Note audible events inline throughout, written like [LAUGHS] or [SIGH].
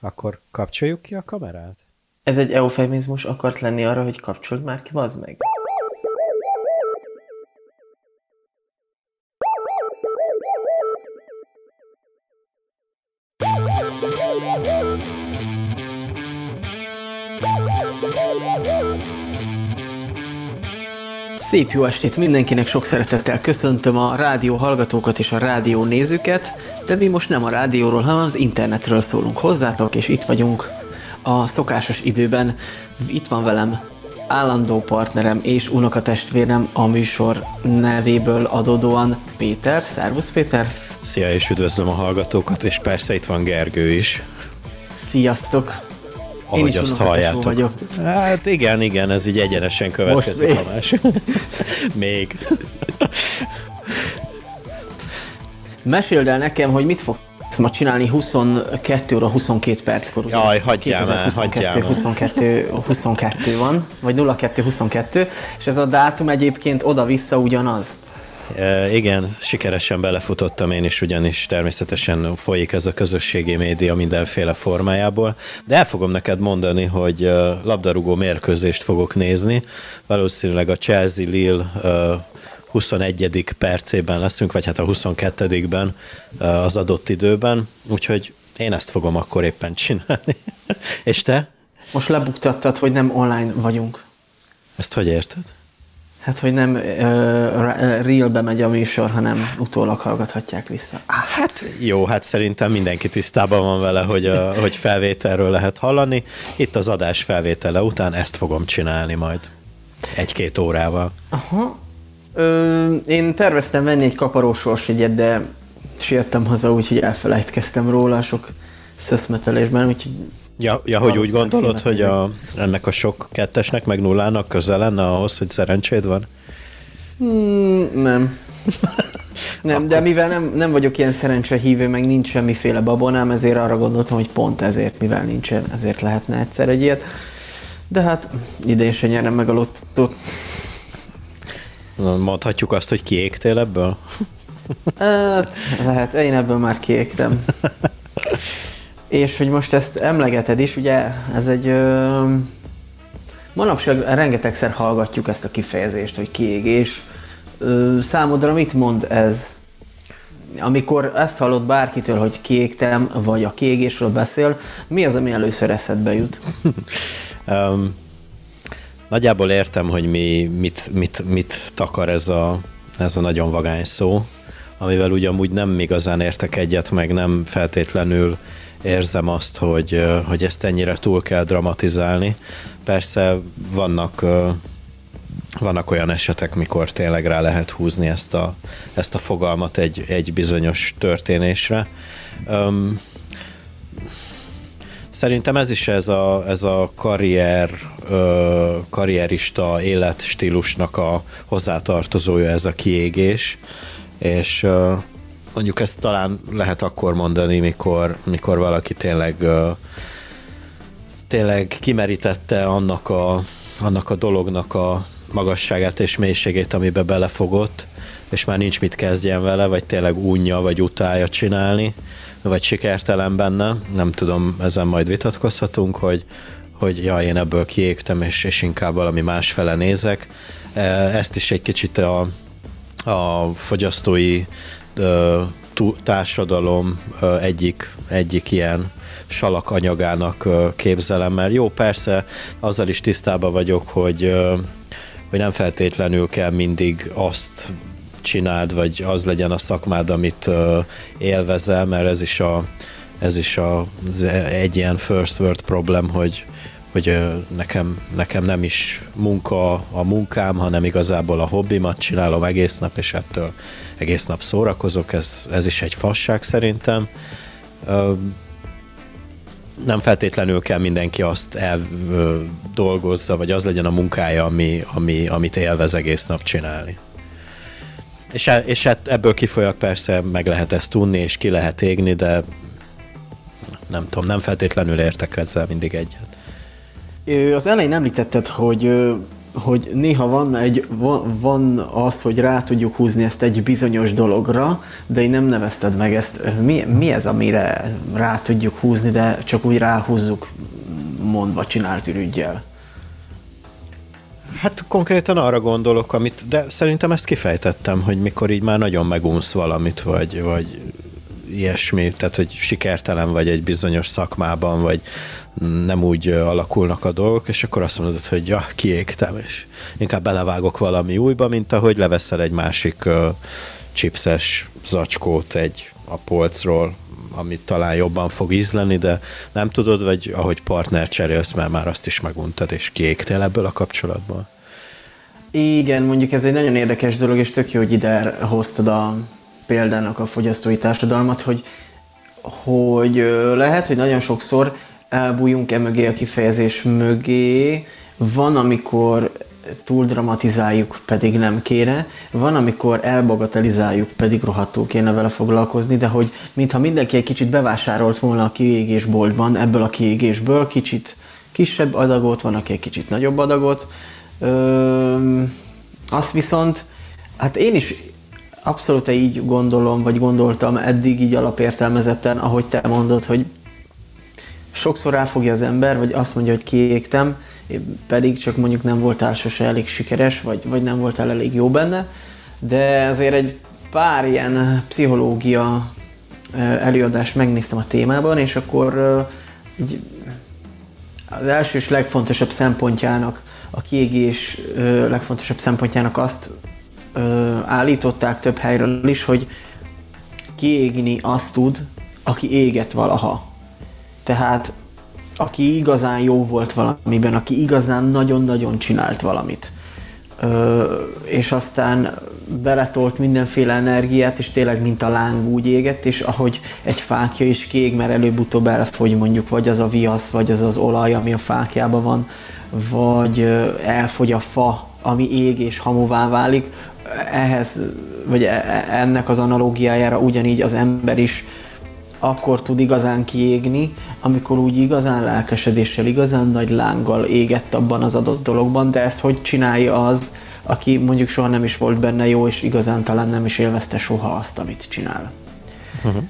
Akkor kapcsoljuk ki a kamerát? Ez egy eufemizmus akart lenni arra, hogy kapcsold már ki, bazd meg. Szép jó estét mindenkinek, sok szeretettel köszöntöm a rádió hallgatókat és a rádió nézőket, de mi most nem a rádióról, hanem az internetről szólunk hozzátok, és itt vagyunk a szokásos időben. Itt van velem állandó partnerem és unokatestvérem a műsor nevéből adódóan Péter. Szervusz Péter! Szia, és üdvözlöm a hallgatókat, és persze itt van Gergő is. Sziasztok! Ahogy Én is azt halljátok. Vagyok. Hát igen, igen, ez így egyenesen következik a más. [LAUGHS] még. Meséld el nekem, hogy mit fog ma csinálni 22 óra 22 perckor. Jaj, hagyjál már, hagyjál 22, 22 van, vagy 02 22, és ez a dátum egyébként oda-vissza ugyanaz. E, igen, sikeresen belefutottam én is, ugyanis természetesen folyik ez a közösségi média mindenféle formájából, de el fogom neked mondani, hogy labdarúgó mérkőzést fogok nézni, valószínűleg a Chelsea-Lille 21. percében leszünk, vagy hát a 22-ben az adott időben, úgyhogy én ezt fogom akkor éppen csinálni. [LAUGHS] És te? Most lebuktattad, hogy nem online vagyunk. Ezt hogy érted? Hát, hogy nem uh, realbe megy a műsor, hanem utólag hallgathatják vissza. Hát jó, hát szerintem mindenki tisztában van vele, hogy, a, [LAUGHS] hogy felvételről lehet hallani. Itt az adás felvétele után ezt fogom csinálni majd. Egy-két órával. Aha. Ö, én terveztem venni egy kaparós egyet, de siettem haza, úgyhogy elfelejtkeztem róla sok szöszmetelésben, úgyhogy Ja, ja hogy úgy gondolod, hogy a, ennek a sok kettesnek meg nullának köze lenne ahhoz, hogy szerencséd van? Hmm, nem. [LAUGHS] nem, Akkor... de mivel nem, nem vagyok ilyen szerencsehívő, meg nincs semmiféle babonám, ezért arra gondoltam, hogy pont ezért, mivel nincsen, ezért lehetne egyszer egy ilyet. De hát idén se nyerem meg a lottót. Mondhatjuk azt, hogy kiégtél ebből? Hát, lehet, én ebből már kiégtem. [LAUGHS] És hogy most ezt emlegeted is, ugye ez egy... Ö, manapság rengetegszer hallgatjuk ezt a kifejezést, hogy kiégés. Ö, számodra mit mond ez? Amikor ezt hallod bárkitől, hogy kiégtem, vagy a kiégésről beszél, mi az, ami először eszedbe jut? [LAUGHS] um, nagyjából értem, hogy mi, mit, mit, mit takar ez a, ez a nagyon vagány szó, amivel ugyanúgy nem igazán értek egyet, meg nem feltétlenül érzem azt, hogy, hogy ezt ennyire túl kell dramatizálni. Persze vannak vannak olyan esetek, mikor tényleg rá lehet húzni ezt a, ezt a fogalmat egy, egy bizonyos történésre. Um, szerintem ez is ez a, ez a karrier, karrierista életstílusnak a hozzátartozója, ez a kiégés, és mondjuk ezt talán lehet akkor mondani, mikor, mikor valaki tényleg tényleg kimerítette annak a, annak a dolognak a magasságát és mélységét, amiben belefogott, és már nincs mit kezdjen vele, vagy tényleg unja, vagy utálja csinálni, vagy sikertelen benne. Nem tudom, ezen majd vitatkozhatunk, hogy, hogy ja, én ebből kiégtem, és, és inkább valami másfele nézek. Ezt is egy kicsit a, a fogyasztói társadalom egyik, egyik ilyen salakanyagának képzelem, mert jó, persze azzal is tisztában vagyok, hogy, hogy nem feltétlenül kell mindig azt csináld, vagy az legyen a szakmád, amit élvezel, mert ez is, a, ez is a, egy ilyen first world problem, hogy, hogy nekem, nekem nem is munka a munkám, hanem igazából a hobbimat csinálom egész nap, és ettől egész nap szórakozok, ez, ez is egy fasság szerintem. Nem feltétlenül kell mindenki azt eldolgozza, vagy az legyen a munkája, ami, ami, amit élvez egész nap csinálni. És, e, és hát ebből kifolyak persze meg lehet ezt tudni, és ki lehet égni, de nem tudom, nem feltétlenül értek ezzel mindig egyet. Az elején említetted, hogy hogy néha van, egy, van, az, hogy rá tudjuk húzni ezt egy bizonyos dologra, de én nem nevezted meg ezt. Mi, mi ez, amire rá tudjuk húzni, de csak úgy ráhúzzuk mondva csinált ürügyjel? Hát konkrétan arra gondolok, amit, de szerintem ezt kifejtettem, hogy mikor így már nagyon megunsz valamit, vagy, vagy ilyesmi, tehát hogy sikertelen vagy egy bizonyos szakmában, vagy nem úgy alakulnak a dolgok, és akkor azt mondod, hogy ja, kiégtem, és inkább belevágok valami újba, mint ahogy leveszel egy másik uh, chipses zacskót egy a polcról, amit talán jobban fog ízleni, de nem tudod, vagy ahogy partner cserélsz, mert már azt is meguntad, és kiégtél ebből a kapcsolatból? Igen, mondjuk ez egy nagyon érdekes dolog, és tök jó, hogy ide hoztad a példának a fogyasztói társadalmat, hogy, hogy lehet, hogy nagyon sokszor elbújunk e mögé a kifejezés mögé, van, amikor túl dramatizáljuk, pedig nem kéne, van, amikor elbagatelizáljuk, pedig rohadtul kéne vele foglalkozni, de hogy mintha mindenki egy kicsit bevásárolt volna a kiégésboltban, ebből a kiégésből kicsit kisebb adagot, van, aki egy kicsit nagyobb adagot. Ö, azt viszont, hát én is abszolút így gondolom, vagy gondoltam eddig így alapértelmezetten, ahogy te mondod, hogy sokszor ráfogja az ember, vagy azt mondja, hogy kiégtem, pedig csak mondjuk nem voltál sose elég sikeres, vagy, vagy nem voltál elég jó benne, de azért egy pár ilyen pszichológia előadást megnéztem a témában, és akkor így az első és legfontosabb szempontjának, a kiégés legfontosabb szempontjának azt állították több helyről is, hogy kiégni azt tud, aki éget valaha. Tehát aki igazán jó volt valamiben, aki igazán nagyon-nagyon csinált valamit. Ö, és aztán beletolt mindenféle energiát, és tényleg mint a láng úgy égett, és ahogy egy fákja is kiég, mert előbb-utóbb elfogy mondjuk, vagy az a viasz, vagy az az olaj, ami a fákjában van, vagy elfogy a fa, ami ég és hamuvá válik, ehhez, vagy e, e, ennek az analógiájára ugyanígy az ember is akkor tud igazán kiégni, amikor úgy igazán lelkesedéssel, igazán nagy lánggal égett abban az adott dologban, de ezt hogy csinálja az, aki mondjuk soha nem is volt benne jó, és igazán talán nem is élvezte soha azt, amit csinál. Uh-huh.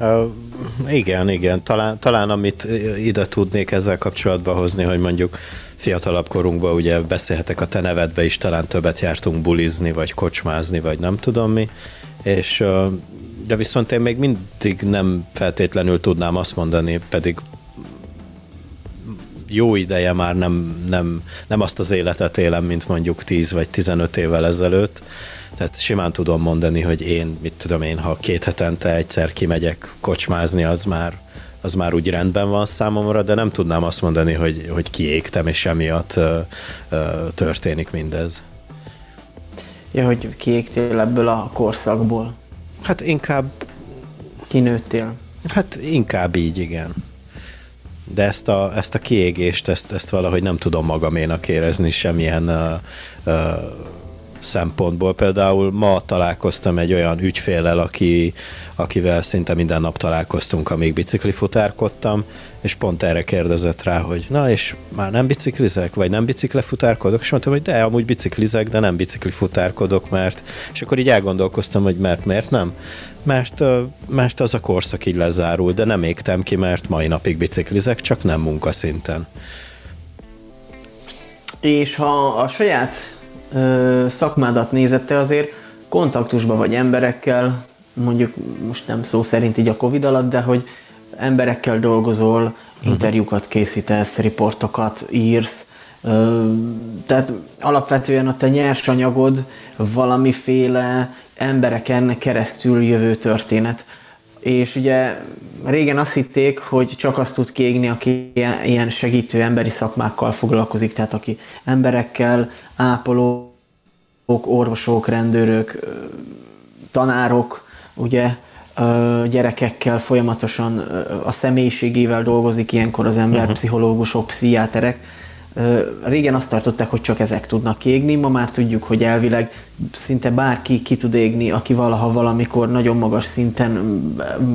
Uh, igen, igen. Talán, talán amit ide tudnék ezzel kapcsolatban hozni, hogy mondjuk fiatalabb korunkban ugye beszélhetek a te nevedbe is, talán többet jártunk bulizni, vagy kocsmázni, vagy nem tudom mi, és uh, de viszont én még mindig nem feltétlenül tudnám azt mondani, pedig jó ideje már nem, nem, nem azt az életet élem, mint mondjuk 10 vagy 15 évvel ezelőtt. Tehát simán tudom mondani, hogy én, mit tudom én, ha két hetente egyszer kimegyek kocsmázni, az már, az már úgy rendben van számomra, de nem tudnám azt mondani, hogy, hogy kiégtem, és emiatt ö, ö, történik mindez. Ja, hogy kiégtél ebből a korszakból. Hát inkább... Kinőttél? Hát inkább így, igen. De ezt a, ezt a kiégést, ezt, ezt valahogy nem tudom magaménak érezni semmilyen uh, uh, szempontból. Például ma találkoztam egy olyan ügyfélel, aki, akivel szinte minden nap találkoztunk, amíg biciklifutárkodtam, és pont erre kérdezett rá, hogy na és már nem biciklizek, vagy nem biciklifutárkodok, és mondtam, hogy de, amúgy biciklizek, de nem biciklifutárkodok, mert, és akkor így elgondolkoztam, hogy mert miért nem? Mert, mert az a korszak így lezárul, de nem égtem ki, mert mai napig biciklizek, csak nem munkaszinten. És ha a saját ö, szakmádat nézette azért kontaktusban vagy emberekkel, mondjuk most nem szó szerint így a Covid alatt, de hogy emberekkel dolgozol, uh-huh. interjúkat készítesz, riportokat írsz, tehát alapvetően a te nyersanyagod valamiféle embereken keresztül jövő történet. És ugye régen azt hitték, hogy csak azt tud kiégni, aki ilyen segítő emberi szakmákkal foglalkozik, tehát aki emberekkel, ápolók, orvosok, rendőrök, tanárok, ugye gyerekekkel folyamatosan a személyiségével dolgozik ilyenkor az ember, uh-huh. pszichológusok, pszichiáterek. Régen azt tartották, hogy csak ezek tudnak égni, ma már tudjuk, hogy elvileg szinte bárki ki tud égni, aki valaha valamikor nagyon magas szinten,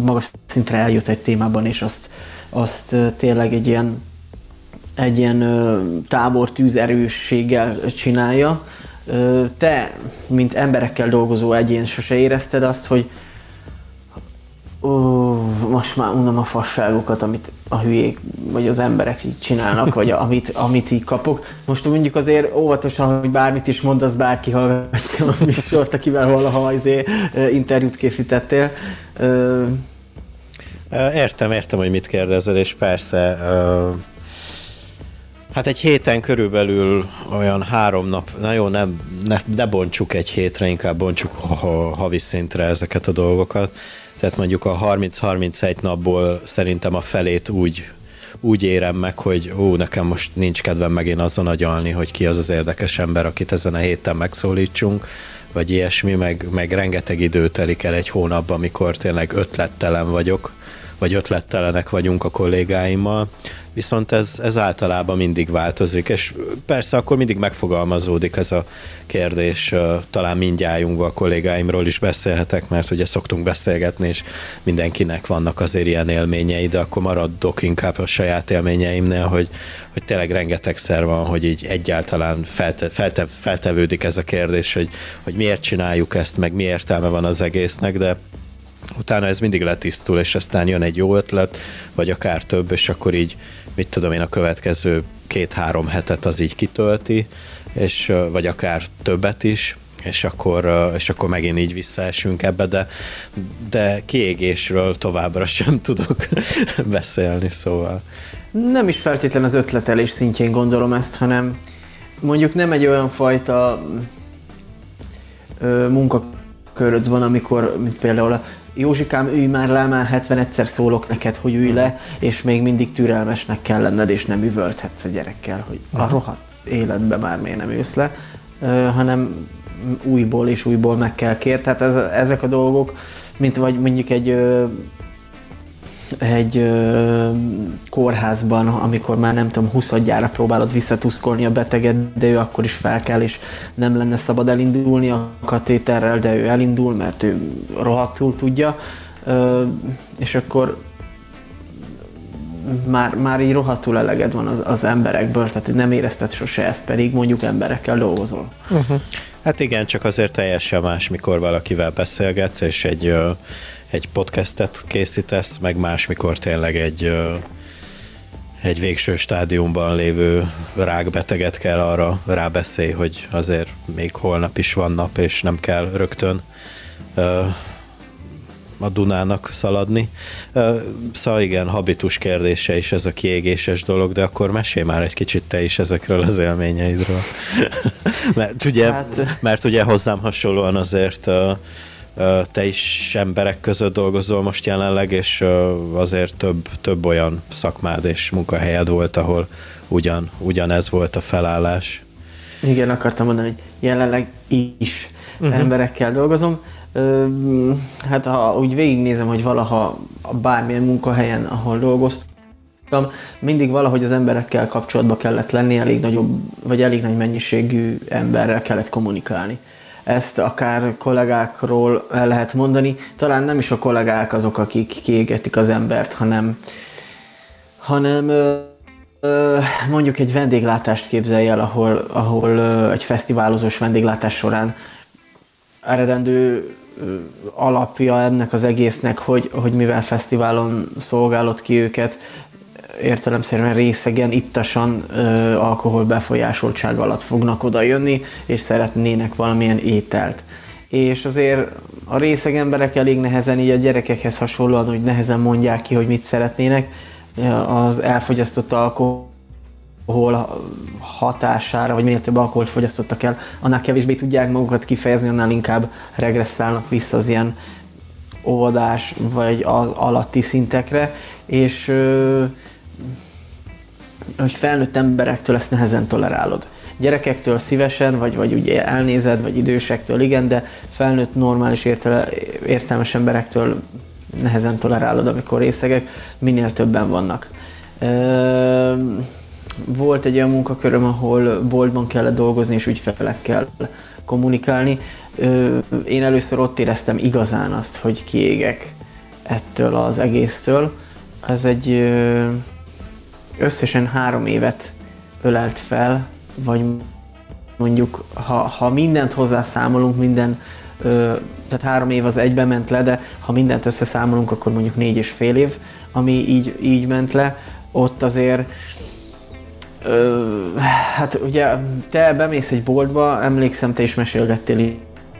magas szintre eljut egy témában, és azt, azt tényleg egy ilyen egy ilyen tábor tűzerősséggel csinálja. Te, mint emberekkel dolgozó egyén sose érezted azt, hogy ó, most már unom a fasságokat, amit a hülyék, vagy az emberek így csinálnak, vagy amit, amit így kapok. Most mondjuk azért óvatosan, hogy bármit is mondasz, bárki hallgatja a műsort, akivel valaha azért interjút készítettél. Értem, értem, hogy mit kérdezel, és persze Hát egy héten körülbelül olyan három nap, na jó, nem, ne, ne bontsuk egy hétre, inkább bontsuk ha, havi szintre ezeket a dolgokat. Tehát mondjuk a 30-31 napból szerintem a felét úgy, úgy érem meg, hogy ó, nekem most nincs kedvem megint azon agyalni, hogy ki az az érdekes ember, akit ezen a héten megszólítsunk, vagy ilyesmi, meg, meg rengeteg idő telik el egy hónapban, amikor tényleg ötlettelen vagyok, vagy ötlettelenek vagyunk a kollégáimmal, viszont ez, ez általában mindig változik, és persze akkor mindig megfogalmazódik ez a kérdés, talán mindjájunkban a kollégáimról is beszélhetek, mert ugye szoktunk beszélgetni, és mindenkinek vannak azért ilyen élményei, de akkor maradok inkább a saját élményeimnél, hogy, hogy tényleg rengetegszer van, hogy így egyáltalán felte, felte, feltevődik ez a kérdés, hogy, hogy miért csináljuk ezt, meg mi értelme van az egésznek, de utána ez mindig letisztul, és aztán jön egy jó ötlet, vagy akár több, és akkor így, mit tudom én, a következő két-három hetet az így kitölti, és, vagy akár többet is, és akkor, és akkor megint így visszaesünk ebbe, de, de kiégésről továbbra sem tudok [LAUGHS] beszélni, szóval. Nem is feltétlen az ötletelés szintjén gondolom ezt, hanem mondjuk nem egy olyan fajta munkaköröd van, amikor, mint például a Józsikám, ülj már le, már 70 egyszer szólok neked, hogy ülj le, és még mindig türelmesnek kell lenned, és nem üvölthetsz a gyerekkel, hogy a rohadt életbe már miért nem ülsz le, hanem újból és újból meg kell kér. Tehát ez, ezek a dolgok, mint vagy mondjuk egy egy ö, kórházban, amikor már nem tudom, 20 próbálod visszatuszkolni a beteget, de ő akkor is fel kell, és nem lenne szabad elindulni a katéterrel, de ő elindul, mert ő rohadtul tudja, ö, és akkor már, már így rohadtul eleged van az, az emberekből, tehát nem érezted sose ezt, pedig mondjuk emberekkel dolgozol. Uh-huh. Hát igen, csak azért teljesen más, mikor valakivel beszélgetsz, és egy egy podcastet készítesz, meg más, mikor tényleg egy, egy végső stádiumban lévő rákbeteget kell arra rábeszélni, hogy azért még holnap is van nap, és nem kell rögtön a Dunának szaladni. Szóval igen, habitus kérdése is ez a kiégéses dolog, de akkor mesélj már egy kicsit te is ezekről az élményeidről. [LAUGHS] mert, ugye, hát... mert ugye hozzám hasonlóan azért te is emberek között dolgozol most jelenleg, és azért több, több olyan szakmád és munkahelyed volt, ahol ugyan, ugyanez volt a felállás. Igen, akartam mondani, hogy jelenleg is uh-huh. emberekkel dolgozom. Hát ha úgy végignézem, hogy valaha bármilyen munkahelyen, ahol dolgoztam, mindig valahogy az emberekkel kapcsolatba kellett lenni, elég nagyobb, vagy elég nagy mennyiségű emberrel kellett kommunikálni ezt akár kollégákról el lehet mondani. Talán nem is a kollégák azok, akik kiégetik az embert, hanem, hanem ö, mondjuk egy vendéglátást képzelj el, ahol, ahol ö, egy fesztiválozós vendéglátás során eredendő alapja ennek az egésznek, hogy, hogy mivel fesztiválon szolgálod ki őket, értelemszerűen részegen, ittasan ö, alkohol befolyásoltság alatt fognak oda jönni, és szeretnének valamilyen ételt. És azért a részeg emberek elég nehezen, így a gyerekekhez hasonlóan, hogy nehezen mondják ki, hogy mit szeretnének, az elfogyasztott alkohol hatására, vagy minél több alkoholt fogyasztottak el, annál kevésbé tudják magukat kifejezni, annál inkább regresszálnak vissza az ilyen óvodás vagy az alatti szintekre, és hogy felnőtt emberektől ezt nehezen tolerálod. Gyerekektől szívesen, vagy, vagy ugye elnézed, vagy idősektől igen, de felnőtt normális értele, értelmes emberektől nehezen tolerálod, amikor részegek, minél többen vannak. Volt egy olyan munkaköröm, ahol boltban kellett dolgozni, és ügyfelekkel kommunikálni. Én először ott éreztem igazán azt, hogy kiégek ettől az egésztől. Ez egy összesen három évet ölelt fel, vagy mondjuk, ha, ha mindent hozzászámolunk, minden, ö, tehát három év az egyben ment le, de ha mindent összeszámolunk, akkor mondjuk négy és fél év, ami így, így ment le, ott azért Ö, hát ugye te bemész egy boltba, emlékszem, te is mesélgettél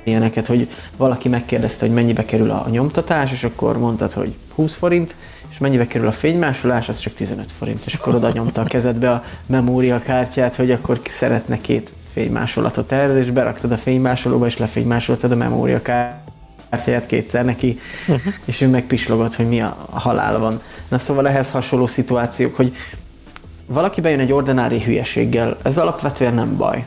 ilyeneket, hogy valaki megkérdezte, hogy mennyibe kerül a nyomtatás, és akkor mondtad, hogy 20 forint, mennyibe kerül a fénymásolás, az csak 15 forint, és akkor oda nyomta a kezedbe a memóriakártyát, hogy akkor ki szeretne két fénymásolatot erre, és beraktad a fénymásolóba, és lefénymásoltad a memóriakártyát kétszer neki, uh-huh. és ő megpislogott, hogy mi a halál van. Na szóval ehhez hasonló szituációk, hogy valaki bejön egy ordinári hülyeséggel, ez alapvetően nem baj.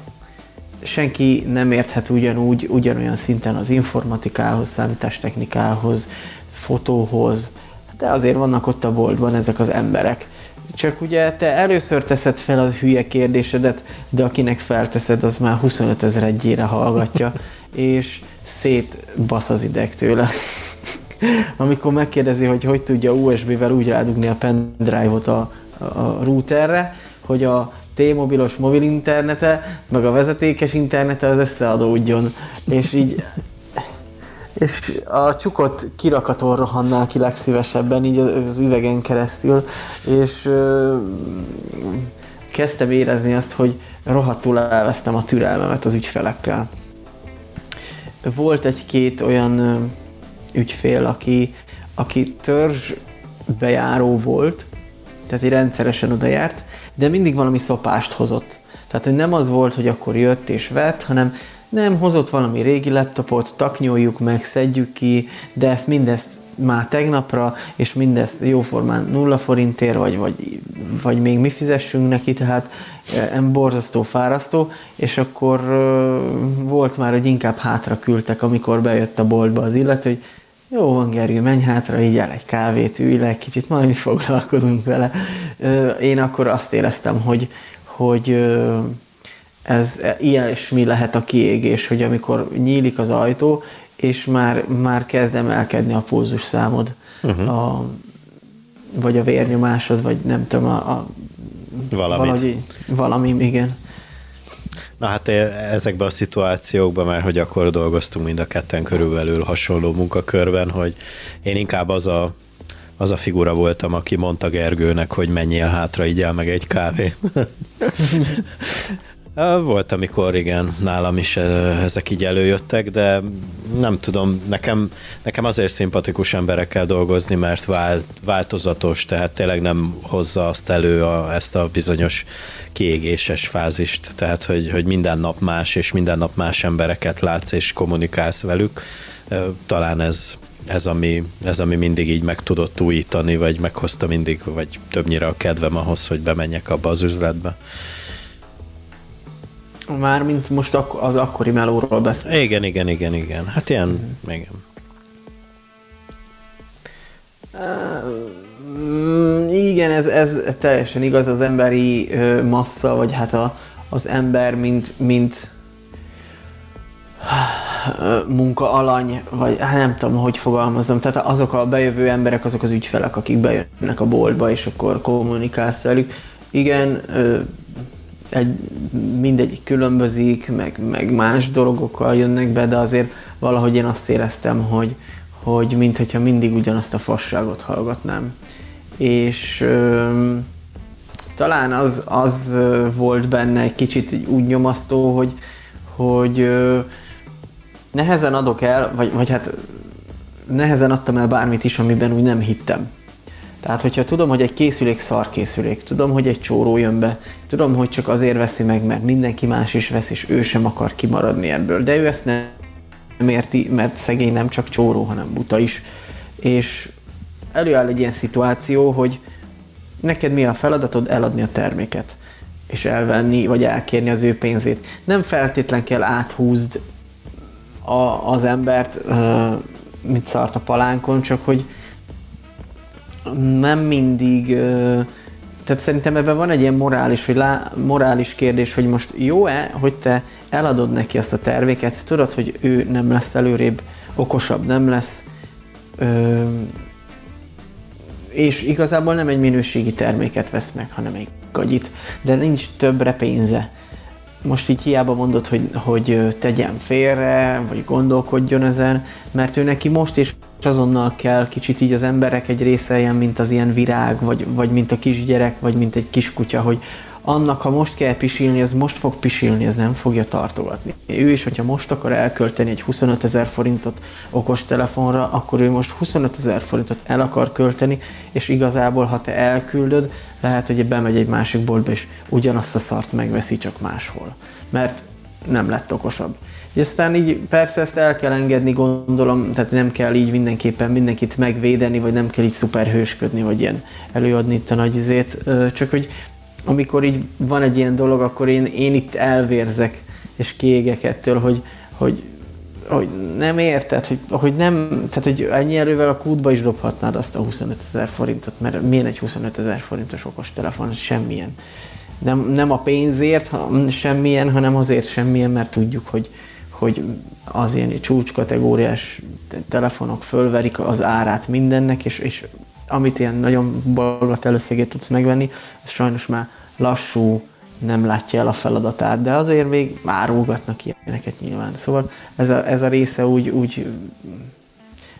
Senki nem érthet ugyanúgy, ugyanolyan szinten az informatikához, számítástechnikához, fotóhoz, de azért vannak ott a boltban ezek az emberek. Csak ugye te először teszed fel a hülye kérdésedet, de akinek felteszed, az már 25 ezer egyére hallgatja, [LAUGHS] és szétbasz az ideg tőle. [LAUGHS] Amikor megkérdezi, hogy hogy tudja USB-vel úgy rádugni a pendrive-ot a, a routerre, hogy a T-mobilos mobil internete, meg a vezetékes internete az összeadódjon. És így és a csukot kirakaton rohannál ki legszívesebben, így az üvegen keresztül, és ö, kezdtem érezni azt, hogy rohadtul elvesztem a türelmemet az ügyfelekkel. Volt egy-két olyan ö, ügyfél, aki, aki törzs bejáró volt, tehát egy rendszeresen oda járt, de mindig valami szopást hozott. Tehát, hogy nem az volt, hogy akkor jött és vett, hanem nem, hozott valami régi laptopot, taknyoljuk meg, szedjük ki, de ezt mindezt már tegnapra, és mindezt jóformán nulla forintért, vagy, vagy, vagy még mi fizessünk neki, tehát em borzasztó, fárasztó, és akkor volt már, hogy inkább hátra küldtek, amikor bejött a boltba az illető, hogy jó van Gergő, menj hátra, így el egy kávét, ülj le, kicsit majd mi foglalkozunk vele. Én akkor azt éreztem, hogy, hogy ez ilyen és mi lehet a kiégés, hogy amikor nyílik az ajtó, és már, már kezd emelkedni a pulzus számod, uh-huh. a, vagy a vérnyomásod, vagy nem tudom, a, a Valamit. Valahogy, valami, igen. Na hát ezekben a szituációkban, mert hogy akkor dolgoztunk mind a ketten körülbelül hasonló munkakörben, hogy én inkább az a, az a figura voltam, aki mondta Gergőnek, hogy menjél hátra, így el meg egy kávét. [LAUGHS] Volt, amikor igen, nálam is ezek így előjöttek, de nem tudom, nekem, nekem azért szimpatikus emberekkel dolgozni, mert vált, változatos, tehát tényleg nem hozza azt elő a, ezt a bizonyos kiégéses fázist, tehát hogy, hogy minden nap más, és minden nap más embereket látsz és kommunikálsz velük. Talán ez, ez ami, ez, ami mindig így meg tudott újítani, vagy meghozta mindig, vagy többnyire a kedvem ahhoz, hogy bemenjek abba az üzletbe. Mármint most ak- az akkori melóról beszél. Igen, igen, igen, igen. Hát ilyen, mm. igen. Uh, igen, ez, ez teljesen igaz, az emberi uh, massza, vagy hát a, az ember, mint, mint munka alany, vagy hát nem tudom, hogy fogalmazom. Tehát azok a bejövő emberek, azok az ügyfelek, akik bejönnek a boltba, és akkor kommunikálsz velük. Igen, egy, mindegyik különbözik, meg, meg más dolgokkal jönnek be, de azért valahogy én azt éreztem, hogy, hogy mintha mindig ugyanazt a fasságot hallgatnám. És ö, talán az, az volt benne egy kicsit úgy nyomasztó, hogy, hogy ö, nehezen adok el, vagy, vagy hát nehezen adtam el bármit is, amiben úgy nem hittem. Tehát, hogyha tudom, hogy egy készülék szar készülék, tudom, hogy egy csóró jön be, tudom, hogy csak azért veszi meg, mert mindenki más is vesz, és ő sem akar kimaradni ebből. De ő ezt nem érti, mert szegény nem csak csóró, hanem buta is. És előáll egy ilyen szituáció, hogy neked mi a feladatod eladni a terméket, és elvenni, vagy elkérni az ő pénzét. Nem feltétlen kell áthúzd a, az embert, uh, mit szart a palánkon, csak hogy nem mindig, tehát szerintem ebben van egy ilyen morális, vagy lá, morális kérdés, hogy most jó-e, hogy te eladod neki azt a tervéket, tudod, hogy ő nem lesz előrébb, okosabb nem lesz, és igazából nem egy minőségi terméket vesz meg, hanem egy gagyit, de nincs többre pénze. Most így hiába mondod, hogy, hogy tegyen félre, vagy gondolkodjon ezen, mert ő neki most is azonnal kell kicsit így az emberek egy része ilyen, mint az ilyen virág, vagy, vagy mint a kisgyerek, vagy mint egy kiskutya, hogy annak, ha most kell pisilni, ez most fog pisilni, ez nem fogja tartogatni. Ő is, hogyha most akar elkölteni egy 25 ezer forintot okos telefonra, akkor ő most 25 ezer forintot el akar költeni, és igazából, ha te elküldöd, lehet, hogy bemegy egy másik boltba, és ugyanazt a szart megveszi, csak máshol. Mert nem lett okosabb. És aztán így persze ezt el kell engedni, gondolom, tehát nem kell így mindenképpen mindenkit megvédeni, vagy nem kell így szuperhősködni, vagy ilyen előadni itt a nagy izét, csak hogy amikor így van egy ilyen dolog, akkor én, én itt elvérzek, és kiégek ettől, hogy, hogy, hogy nem érted, hogy, hogy nem, tehát hogy ennyi erővel a kútba is dobhatnád azt a 25 ezer forintot, mert milyen egy 25 ezer forintos okos telefon, semmilyen. Nem, nem a pénzért ha, semmilyen, hanem azért semmilyen, mert tudjuk, hogy, hogy az ilyen csúcskategóriás telefonok fölverik az árát mindennek, és, és amit ilyen nagyon balgat összegét tudsz megvenni, az sajnos már lassú, nem látja el a feladatát, de azért még árulgatnak ilyeneket nyilván. Szóval ez a, ez a része úgy, úgy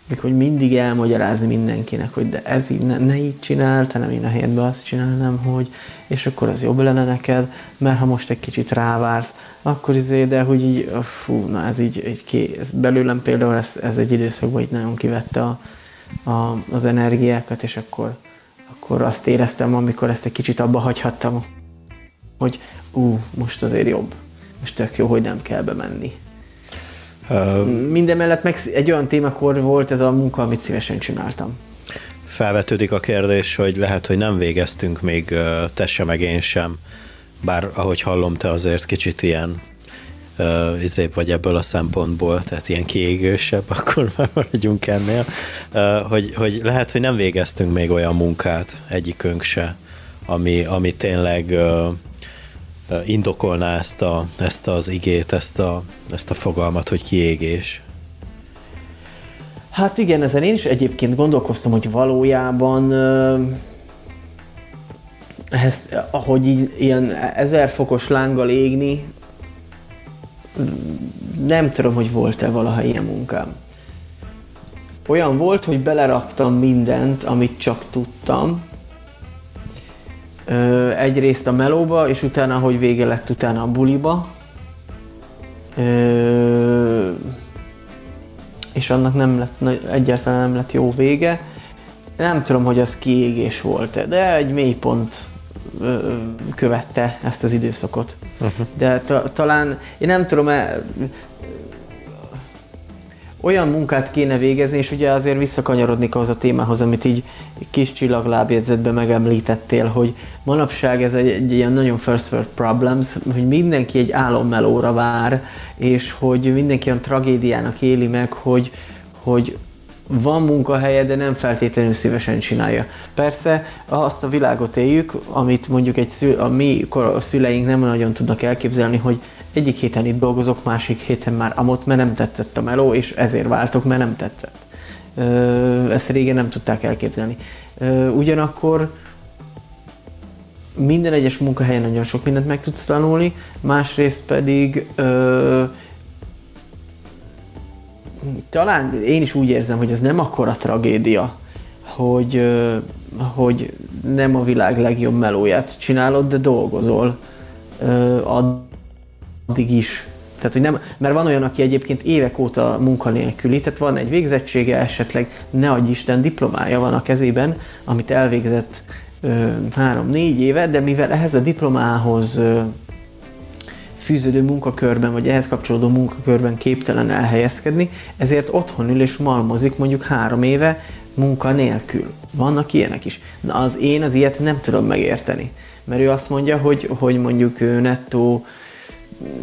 még hogy mindig elmagyarázni mindenkinek, hogy de ez így ne, ne így csinált, hanem én a helyetben azt csinálnám, hogy és akkor az jobb lenne neked, mert ha most egy kicsit rávársz, akkor izé, de hogy így, fú, na ez így, így ké, ez belőlem például ez, ez egy időszakban így nagyon kivette a, a, az energiákat, és akkor, akkor azt éreztem, amikor ezt egy kicsit abba hagyhattam, hogy ú, most azért jobb. Most tök jó, hogy nem kell bemenni. Minden mellett meg egy olyan témakor volt ez a munka, amit szívesen csináltam. Felvetődik a kérdés, hogy lehet, hogy nem végeztünk még te sem, meg én sem, bár ahogy hallom, te azért kicsit ilyen uh, izébb vagy ebből a szempontból, tehát ilyen kiégősebb, [LAUGHS] akkor már maradjunk ennél, hogy, hogy lehet, hogy nem végeztünk még olyan munkát, egyikünk se, ami, ami tényleg indokolná ezt, a, ezt az igét, ezt a, ezt a fogalmat, hogy kiégés. Hát igen, ezen én is egyébként gondolkoztam, hogy valójában ehhez, ahogy így ilyen ezer fokos lánggal égni, nem tudom, hogy volt-e valaha ilyen munkám. Olyan volt, hogy beleraktam mindent, amit csak tudtam. Ö, egyrészt a melóba, és utána, hogy vége lett, utána a buliba. Ö, és annak nem lett, egyáltalán nem lett jó vége. Nem tudom, hogy az kiégés volt-e, de egy mélypont követte ezt az időszakot. Uh-huh. De ta, talán, én nem tudom, e, olyan munkát kéne végezni, és ugye azért visszakanyarodnék ahhoz a témához, amit így kis csillaglábjegyzetben megemlítettél, hogy manapság ez egy, egy ilyen nagyon first world problems, hogy mindenki egy álommelóra vár, és hogy mindenki olyan tragédiának éli meg, hogy, hogy van munkahelye, de nem feltétlenül szívesen csinálja. Persze azt a világot éljük, amit mondjuk egy szül, a mi a szüleink nem nagyon tudnak elképzelni, hogy egyik héten itt dolgozok, másik héten már amott, mert nem tetszett a meló, és ezért váltok, mert nem tetszett. Ezt régen nem tudták elképzelni. Ugyanakkor minden egyes munkahelyen nagyon sok mindent meg tudsz tanulni, másrészt pedig talán én is úgy érzem, hogy ez nem akkora tragédia, hogy, hogy nem a világ legjobb melóját csinálod, de dolgozol addig is. Tehát, hogy nem, mert van olyan, aki egyébként évek óta munkanélküli, tehát van egy végzettsége, esetleg ne adj Isten diplomája van a kezében, amit elvégzett három-négy éve, de mivel ehhez a diplomához fűződő munkakörben, vagy ehhez kapcsolódó munkakörben képtelen elhelyezkedni, ezért otthon ül és malmozik mondjuk három éve munka nélkül. Vannak ilyenek is. Na az én az ilyet nem tudom megérteni. Mert ő azt mondja, hogy, hogy mondjuk nettó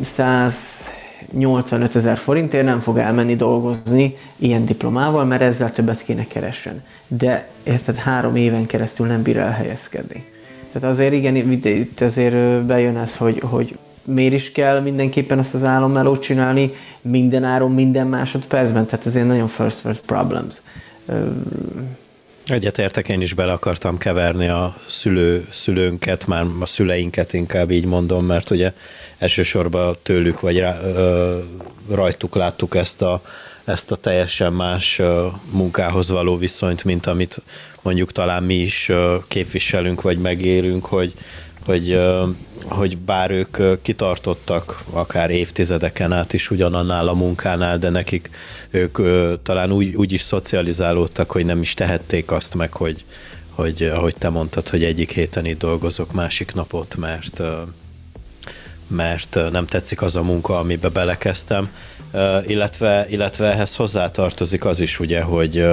185 ezer forintért nem fog elmenni dolgozni ilyen diplomával, mert ezzel többet kéne keressen. De érted, három éven keresztül nem bír elhelyezkedni. Tehát azért igen, itt azért bejön ez, hogy, hogy miért is kell mindenképpen ezt az álommelót csinálni minden áron, minden másodpercben, tehát ez ilyen nagyon first world problems. Egyetértek, én is bele akartam keverni a szülő, szülőnket, már a szüleinket inkább így mondom, mert ugye elsősorban tőlük vagy rá, ö, rajtuk láttuk ezt a, ezt a teljesen más munkához való viszonyt, mint amit mondjuk talán mi is képviselünk, vagy megérünk, hogy, hogy, hogy bár ők kitartottak akár évtizedeken át is ugyanannál a munkánál, de nekik ők talán úgy, úgy is szocializálódtak, hogy nem is tehették azt meg, hogy, hogy ahogy te mondtad, hogy egyik héten itt dolgozok, másik napot, mert mert nem tetszik az a munka, amibe belekezdtem, illetve, illetve ehhez hozzátartozik az is ugye, hogy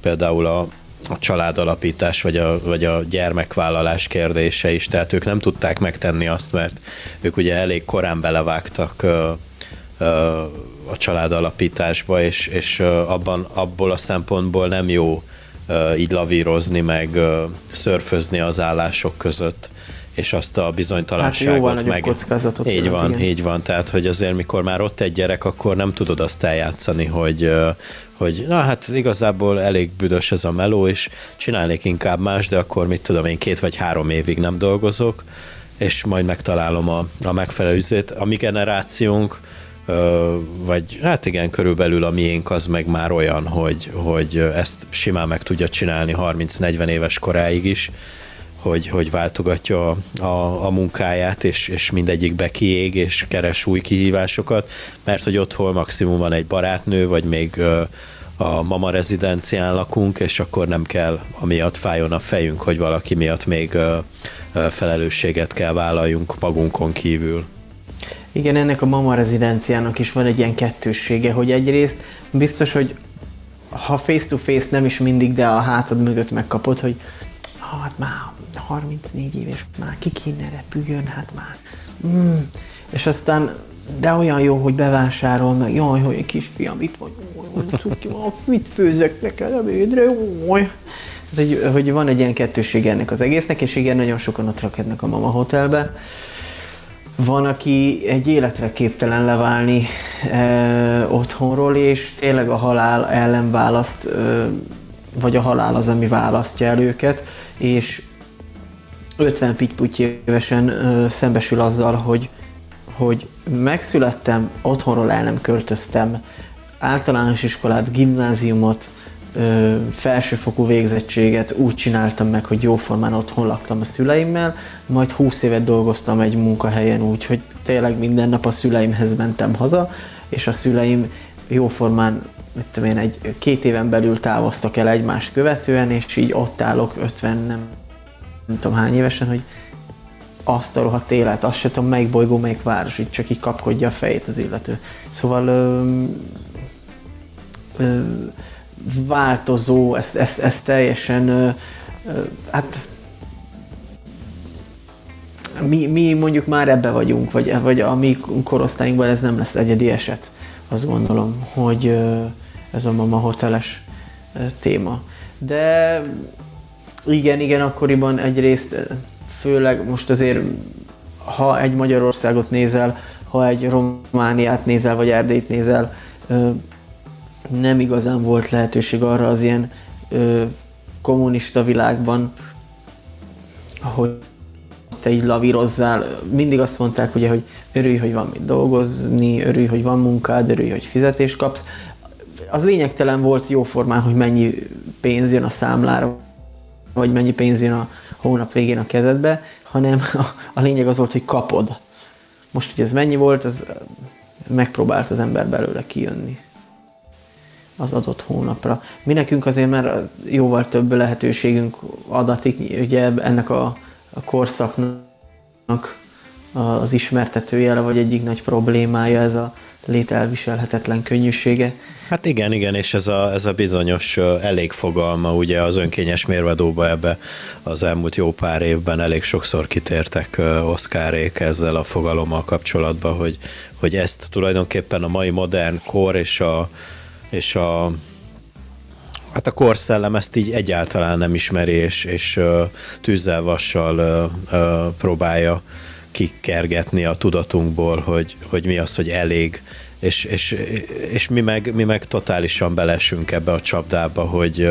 például a, a családalapítás vagy a, vagy a gyermekvállalás kérdése is, tehát ők nem tudták megtenni azt, mert ők ugye elég korán belevágtak a családalapításba, és, és abban, abból a szempontból nem jó így lavírozni, meg szörfözni az állások között és azt a bizonytalanságot hát meg... kockázatot Így van, igen. így van. Tehát, hogy azért mikor már ott egy gyerek, akkor nem tudod azt eljátszani, hogy, hogy na hát igazából elég büdös ez a meló, és csinálnék inkább más, de akkor mit tudom én, két vagy három évig nem dolgozok, és majd megtalálom a, a megfelelő üzét. A mi generációnk, vagy hát igen, körülbelül a miénk az meg már olyan, hogy, hogy ezt simán meg tudja csinálni 30-40 éves koráig is, hogy, hogy váltogatja a, a, a munkáját, és, és mindegyikbe kiég, és keres új kihívásokat, mert hogy otthon maximum van egy barátnő, vagy még a mama rezidencián lakunk, és akkor nem kell amiatt fájjon a fejünk, hogy valaki miatt még felelősséget kell vállaljunk magunkon kívül. Igen, ennek a mama rezidenciának is van egy ilyen kettőssége, hogy egyrészt biztos, hogy ha face-to-face nem is mindig, de a hátad mögött megkapod, hogy hát már 34 éves, már ki kéne repüljön, hát már. Mm. És aztán, de olyan jó, hogy bevásárol meg, jaj, hogy kisfiam, itt vagy, jaj, mit főzök neked ebédre, jaj. hogy, hogy van egy ilyen kettőség ennek az egésznek, és igen, nagyon sokan ott rakednek a Mama Hotelbe. Van, aki egy életre képtelen leválni e, otthonról, és tényleg a halál ellen választ, e, vagy a halál az, ami választja el őket, és 50 pitty évesen ö, szembesül azzal, hogy, hogy megszülettem, otthonról el nem költöztem, általános iskolát, gimnáziumot, ö, felsőfokú végzettséget úgy csináltam meg, hogy jóformán otthon laktam a szüleimmel, majd 20 évet dolgoztam egy munkahelyen úgy, hogy tényleg minden nap a szüleimhez mentem haza, és a szüleim jóformán mit tudom én, egy két éven belül távoztak el egymást követően, és így ott állok 50 nem nem tudom hány évesen, hogy azt a rohadt élet, azt se tudom melyik bolygó, melyik város, így csak így kapkodja a fejét az illető. Szóval ö, ö, változó, ez, ez, ez teljesen, ö, ö, hát mi, mi mondjuk már ebbe vagyunk, vagy, vagy a mi korosztályunkban ez nem lesz egyedi eset, azt gondolom, hogy ö, ez a mama hoteles téma. De igen, igen, akkoriban egyrészt főleg most azért, ha egy Magyarországot nézel, ha egy Romániát nézel, vagy Erdélyt nézel, nem igazán volt lehetőség arra az ilyen kommunista világban, hogy te így lavírozzál. Mindig azt mondták, ugye, hogy örülj, hogy van mit dolgozni, örülj, hogy van munkád, örülj, hogy fizetést kapsz. Az lényegtelen volt jóformán, hogy mennyi pénz jön a számlára, vagy mennyi pénz jön a hónap végén a kezedbe, hanem a, a lényeg az volt, hogy kapod. Most, hogy ez mennyi volt, ez megpróbált az ember belőle kijönni az adott hónapra. Mi nekünk azért már jóval több lehetőségünk adatik, ugye ennek a, a korszaknak az ismertetőjele, vagy egyik nagy problémája ez a lételviselhetetlen könnyűsége. Hát igen, igen, és ez a, ez a bizonyos elég fogalma, ugye az önkényes mérvadóba ebbe az elmúlt jó pár évben elég sokszor kitértek Oszkárék ezzel a fogalommal kapcsolatban, hogy, hogy ezt tulajdonképpen a mai modern kor és a, és a Hát a korszellem ezt így egyáltalán nem ismeri, és, és tűzzel, vassal próbálja kikergetni a tudatunkból, hogy, hogy mi az, hogy elég, és, és, és mi, meg, mi meg totálisan belesünk ebbe a csapdába, hogy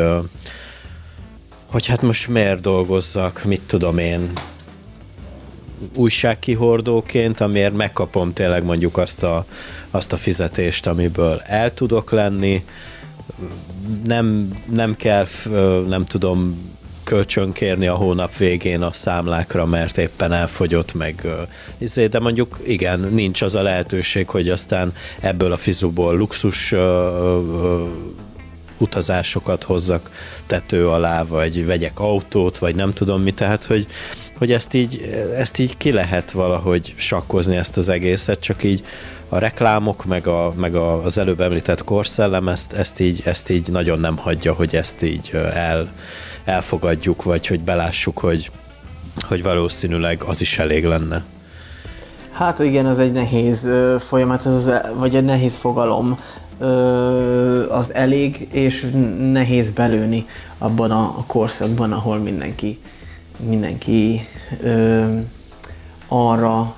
hogy hát most miért dolgozzak, mit tudom én, újságkihordóként, amiért megkapom tényleg mondjuk azt a, azt a fizetést, amiből el tudok lenni, nem, nem kell, nem tudom, kölcsönkérni a hónap végén a számlákra, mert éppen elfogyott meg. Izé, de mondjuk igen, nincs az a lehetőség, hogy aztán ebből a fizuból luxus utazásokat hozzak tető alá, vagy vegyek autót, vagy nem tudom mi, tehát hogy, hogy ezt, így, ezt így ki lehet valahogy sakkozni ezt az egészet, csak így a reklámok, meg, a, meg a, az előbb említett korszellem ezt, ezt, így, ezt így nagyon nem hagyja, hogy ezt így el, elfogadjuk, vagy hogy belássuk, hogy, hogy valószínűleg az is elég lenne. Hát igen, ez egy nehéz folyamat, ez az, e, vagy egy nehéz fogalom az elég, és nehéz belőni abban a korszakban, ahol mindenki, mindenki arra,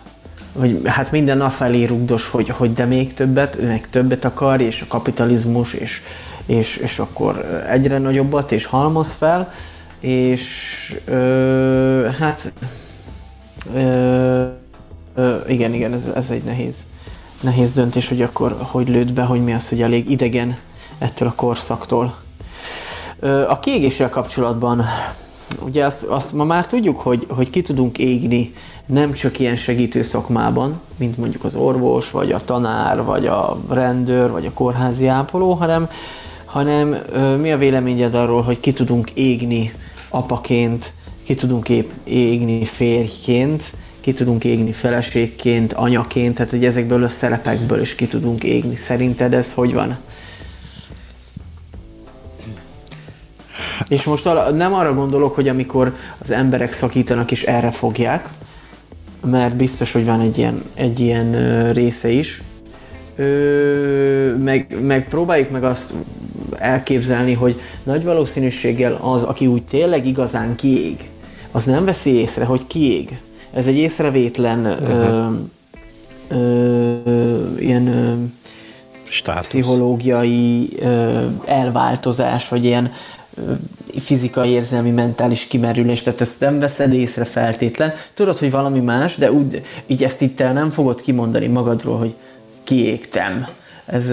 vagy hát minden nap felé rugdos, hogy, hogy de még többet, meg többet akar, és a kapitalizmus, és, és, és akkor egyre nagyobbat, és halmoz fel, és ö, hát ö, ö, igen, igen, ez, ez egy nehéz nehéz döntés, hogy akkor hogy lőd be, hogy mi az, hogy elég idegen ettől a korszaktól. A kiégéssel kapcsolatban ugye azt, azt ma már tudjuk, hogy, hogy ki tudunk égni nem csak ilyen segítő szakmában, mint mondjuk az orvos, vagy a tanár, vagy a rendőr, vagy a kórházi ápoló, hanem, hanem mi a véleményed arról, hogy ki tudunk égni apaként, ki tudunk égni férjként, ki tudunk égni feleségként, anyaként, tehát hogy ezekből a szerepekből is ki tudunk égni. Szerinted ez hogy van? És most nem arra gondolok, hogy amikor az emberek szakítanak és erre fogják, mert biztos, hogy van egy ilyen, egy ilyen része is, Ö, meg, meg próbáljuk meg azt elképzelni, hogy nagy valószínűséggel az, aki úgy tényleg igazán kiég, az nem veszi észre, hogy kiég. Ez egy észrevétlen uh-huh. ö, ö, ilyen ö, pszichológiai ö, elváltozás, vagy ilyen ö, fizikai, érzelmi, mentális kimerülés, tehát ezt nem veszed észre feltétlen. Tudod, hogy valami más, de úgy, így ezt itt el nem fogod kimondani magadról, hogy kiégtem. Ez,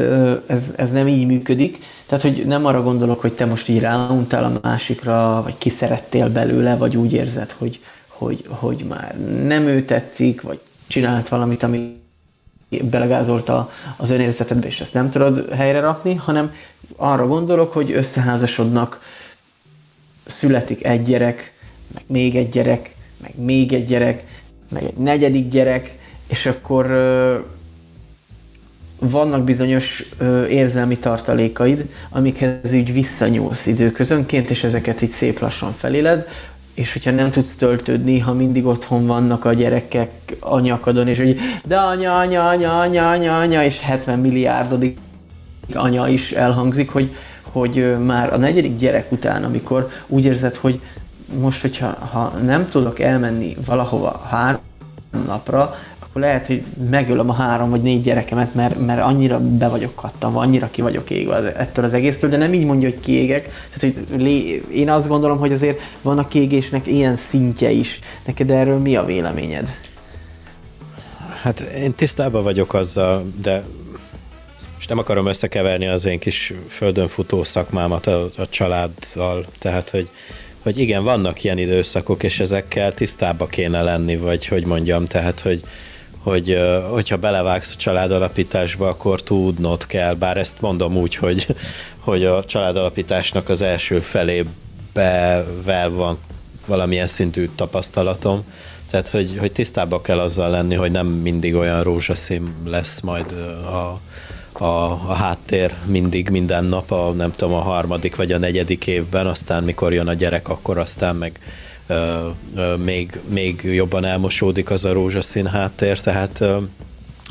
ez, ez nem így működik. Tehát, hogy nem arra gondolok, hogy te most így ráuntál a másikra, vagy kiszerettél belőle, vagy úgy érzed, hogy, hogy, hogy már nem ő tetszik, vagy csinált valamit, ami belegázolta az önérzetedbe, és ezt nem tudod helyre rakni, hanem arra gondolok, hogy összeházasodnak, születik egy gyerek, meg még egy gyerek, meg még egy gyerek, meg egy negyedik gyerek, és akkor vannak bizonyos ö, érzelmi tartalékaid, amikhez úgy visszanyúlsz időközönként, és ezeket így szép lassan feléled, és hogyha nem tudsz töltődni, ha mindig otthon vannak a gyerekek anyakadon, és hogy de anya, anya, anya, anya, anya, anya, és 70 milliárdodik anya is elhangzik, hogy, hogy már a negyedik gyerek után, amikor úgy érzed, hogy most, hogyha ha nem tudok elmenni valahova három napra, akkor lehet, hogy megölöm a három vagy négy gyerekemet, mert, mert annyira be vagyok kattanva, annyira ki vagyok égve ettől az egésztől, de nem így mondja, hogy kiégek. Tehát, hogy lé, én azt gondolom, hogy azért van a kiégésnek ilyen szintje is. Neked erről mi a véleményed? Hát én tisztában vagyok azzal, de és nem akarom összekeverni az én kis földön futó szakmámat a, a családdal, tehát hogy, hogy igen, vannak ilyen időszakok, és ezekkel tisztába kéne lenni, vagy hogy mondjam, tehát hogy, hogy hogyha belevágsz a családalapításba, akkor tudnod kell, bár ezt mondom úgy, hogy, hogy a családalapításnak az első felébe van valamilyen szintű tapasztalatom, tehát hogy, hogy tisztába kell azzal lenni, hogy nem mindig olyan rózsaszín lesz majd a, a, a háttér mindig, minden nap, a, nem tudom, a harmadik vagy a negyedik évben, aztán mikor jön a gyerek, akkor aztán meg még, még jobban elmosódik az a rózsaszín háttér, tehát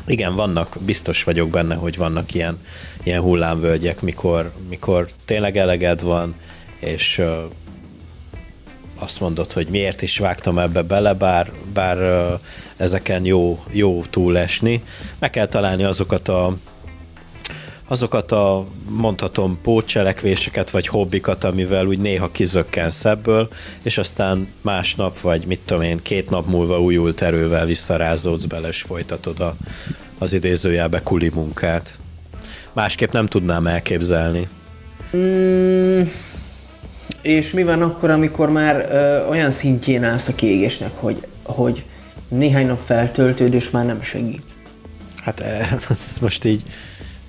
igen, vannak, biztos vagyok benne, hogy vannak ilyen, ilyen hullámvölgyek, mikor, mikor tényleg eleged van, és azt mondod, hogy miért is vágtam ebbe bele, bár, bár ezeken jó, jó túlesni. Meg kell találni azokat a azokat a, mondhatom, pótcselekvéseket vagy hobbikat, amivel úgy néha kizökkensz ebből, és aztán másnap, vagy mit tudom én, két nap múlva újult erővel visszarázódsz bele, és folytatod a, az idézőjelbe kuli munkát. Másképp nem tudnám elképzelni. Mm, és mi van akkor, amikor már ö, olyan szintjén állsz a kiégésnek, hogy, hogy néhány nap feltöltőd, és már nem segít? Hát [LAUGHS] ez most így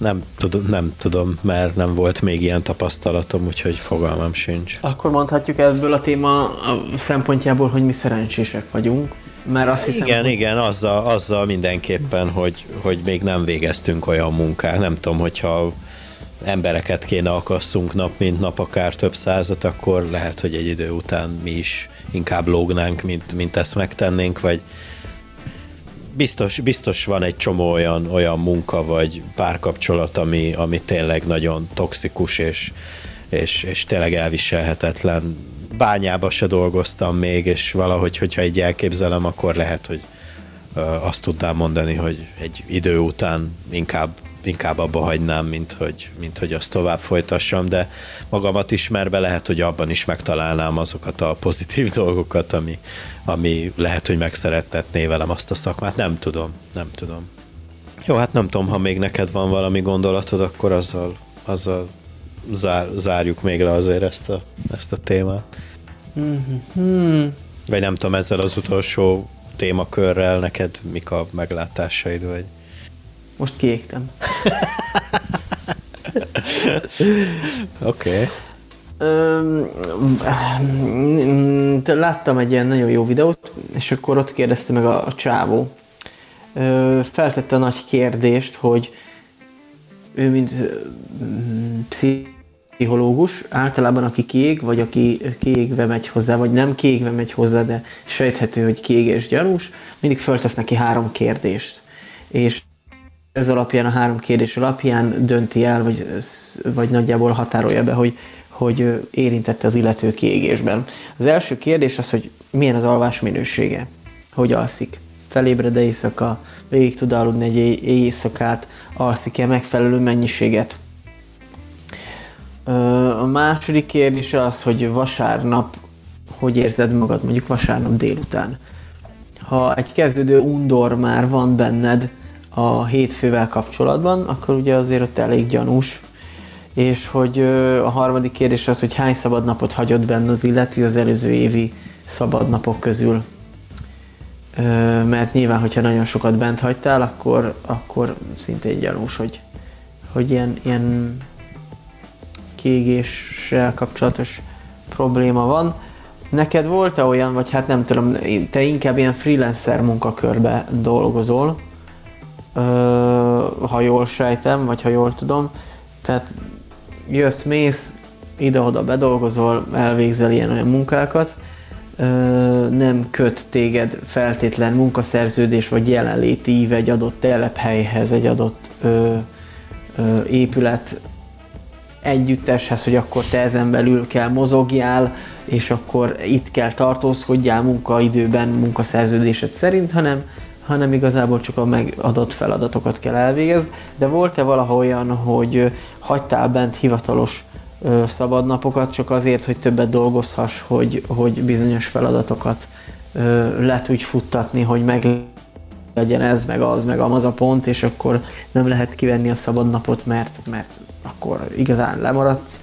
nem tudom, nem tudom, mert nem volt még ilyen tapasztalatom, úgyhogy fogalmam sincs. Akkor mondhatjuk ebből a téma szempontjából, hogy mi szerencsések vagyunk, mert azt hiszem, igen, hogy... igen, azzal, azzal mindenképpen, hogy, hogy még nem végeztünk olyan munkát. Nem tudom, hogyha embereket kéne akasszunk nap, mint nap, akár több százat, akkor lehet, hogy egy idő után mi is inkább lógnánk, mint, mint ezt megtennénk, vagy biztos, biztos van egy csomó olyan, olyan munka, vagy párkapcsolat, ami, ami tényleg nagyon toxikus, és, és, és tényleg elviselhetetlen. Bányába se dolgoztam még, és valahogy, hogyha így elképzelem, akkor lehet, hogy azt tudnám mondani, hogy egy idő után inkább inkább abba hagynám, mint hogy, mint hogy azt tovább folytassam, de magamat ismerve lehet, hogy abban is megtalálnám azokat a pozitív [LAUGHS] dolgokat, ami, ami lehet, hogy megszerettetné velem azt a szakmát. Nem tudom, nem tudom. Jó, hát nem tudom, ha még neked van valami gondolatod, akkor azzal, azzal zár, zárjuk még le azért ezt a, ezt a témát. Mm-hmm. Vagy nem tudom, ezzel az utolsó témakörrel neked mik a meglátásaid, vagy... Most kiégtem. [LAUGHS] Oké. Okay. láttam egy ilyen nagyon jó videót, és akkor ott kérdezte meg a, a csávó. Ö, feltette a nagy kérdést, hogy ő mint pszichológus, általában aki kiég, vagy aki kiégve megy hozzá, vagy nem kiégve megy hozzá, de sejthető, hogy kiégés gyanús, mindig föltesz neki három kérdést. És ez alapján, a három kérdés alapján dönti el, vagy, vagy nagyjából határolja be, hogy, hogy érintette az illető kiégésben. Az első kérdés az, hogy milyen az alvás minősége, hogy alszik. Felébred-e éjszaka, végig tud aludni egy éjszakát, alszik-e megfelelő mennyiséget. A második kérdés az, hogy vasárnap hogy érzed magad, mondjuk vasárnap délután. Ha egy kezdődő undor már van benned, a hétfővel kapcsolatban, akkor ugye azért ott elég gyanús. És hogy a harmadik kérdés az, hogy hány szabadnapot hagyott benne az illető az előző évi szabadnapok közül. Mert nyilván, hogyha nagyon sokat bent hagytál, akkor, akkor szintén gyanús, hogy, hogy ilyen, ilyen kiégéssel kapcsolatos probléma van. Neked volt-e olyan, vagy hát nem tudom, te inkább ilyen freelancer munkakörbe dolgozol, ha jól sejtem, vagy ha jól tudom. Tehát jössz, mész, ide-oda bedolgozol, elvégzel ilyen-olyan munkákat, nem köt téged feltétlen munkaszerződés vagy jelenléti ív egy adott telephelyhez, egy adott ö, ö, épület együtteshez, hogy akkor te ezen belül kell mozogjál, és akkor itt kell tartózkodjál munkaidőben munkaszerződésed szerint, hanem hanem igazából csak a megadott feladatokat kell elvégezni. De volt-e valaha olyan, hogy hagytál bent hivatalos szabadnapokat csak azért, hogy többet dolgozhass, hogy, hogy bizonyos feladatokat le tudj futtatni, hogy meg legyen ez, meg az, meg az a pont, és akkor nem lehet kivenni a szabadnapot, mert, mert akkor igazán lemaradsz.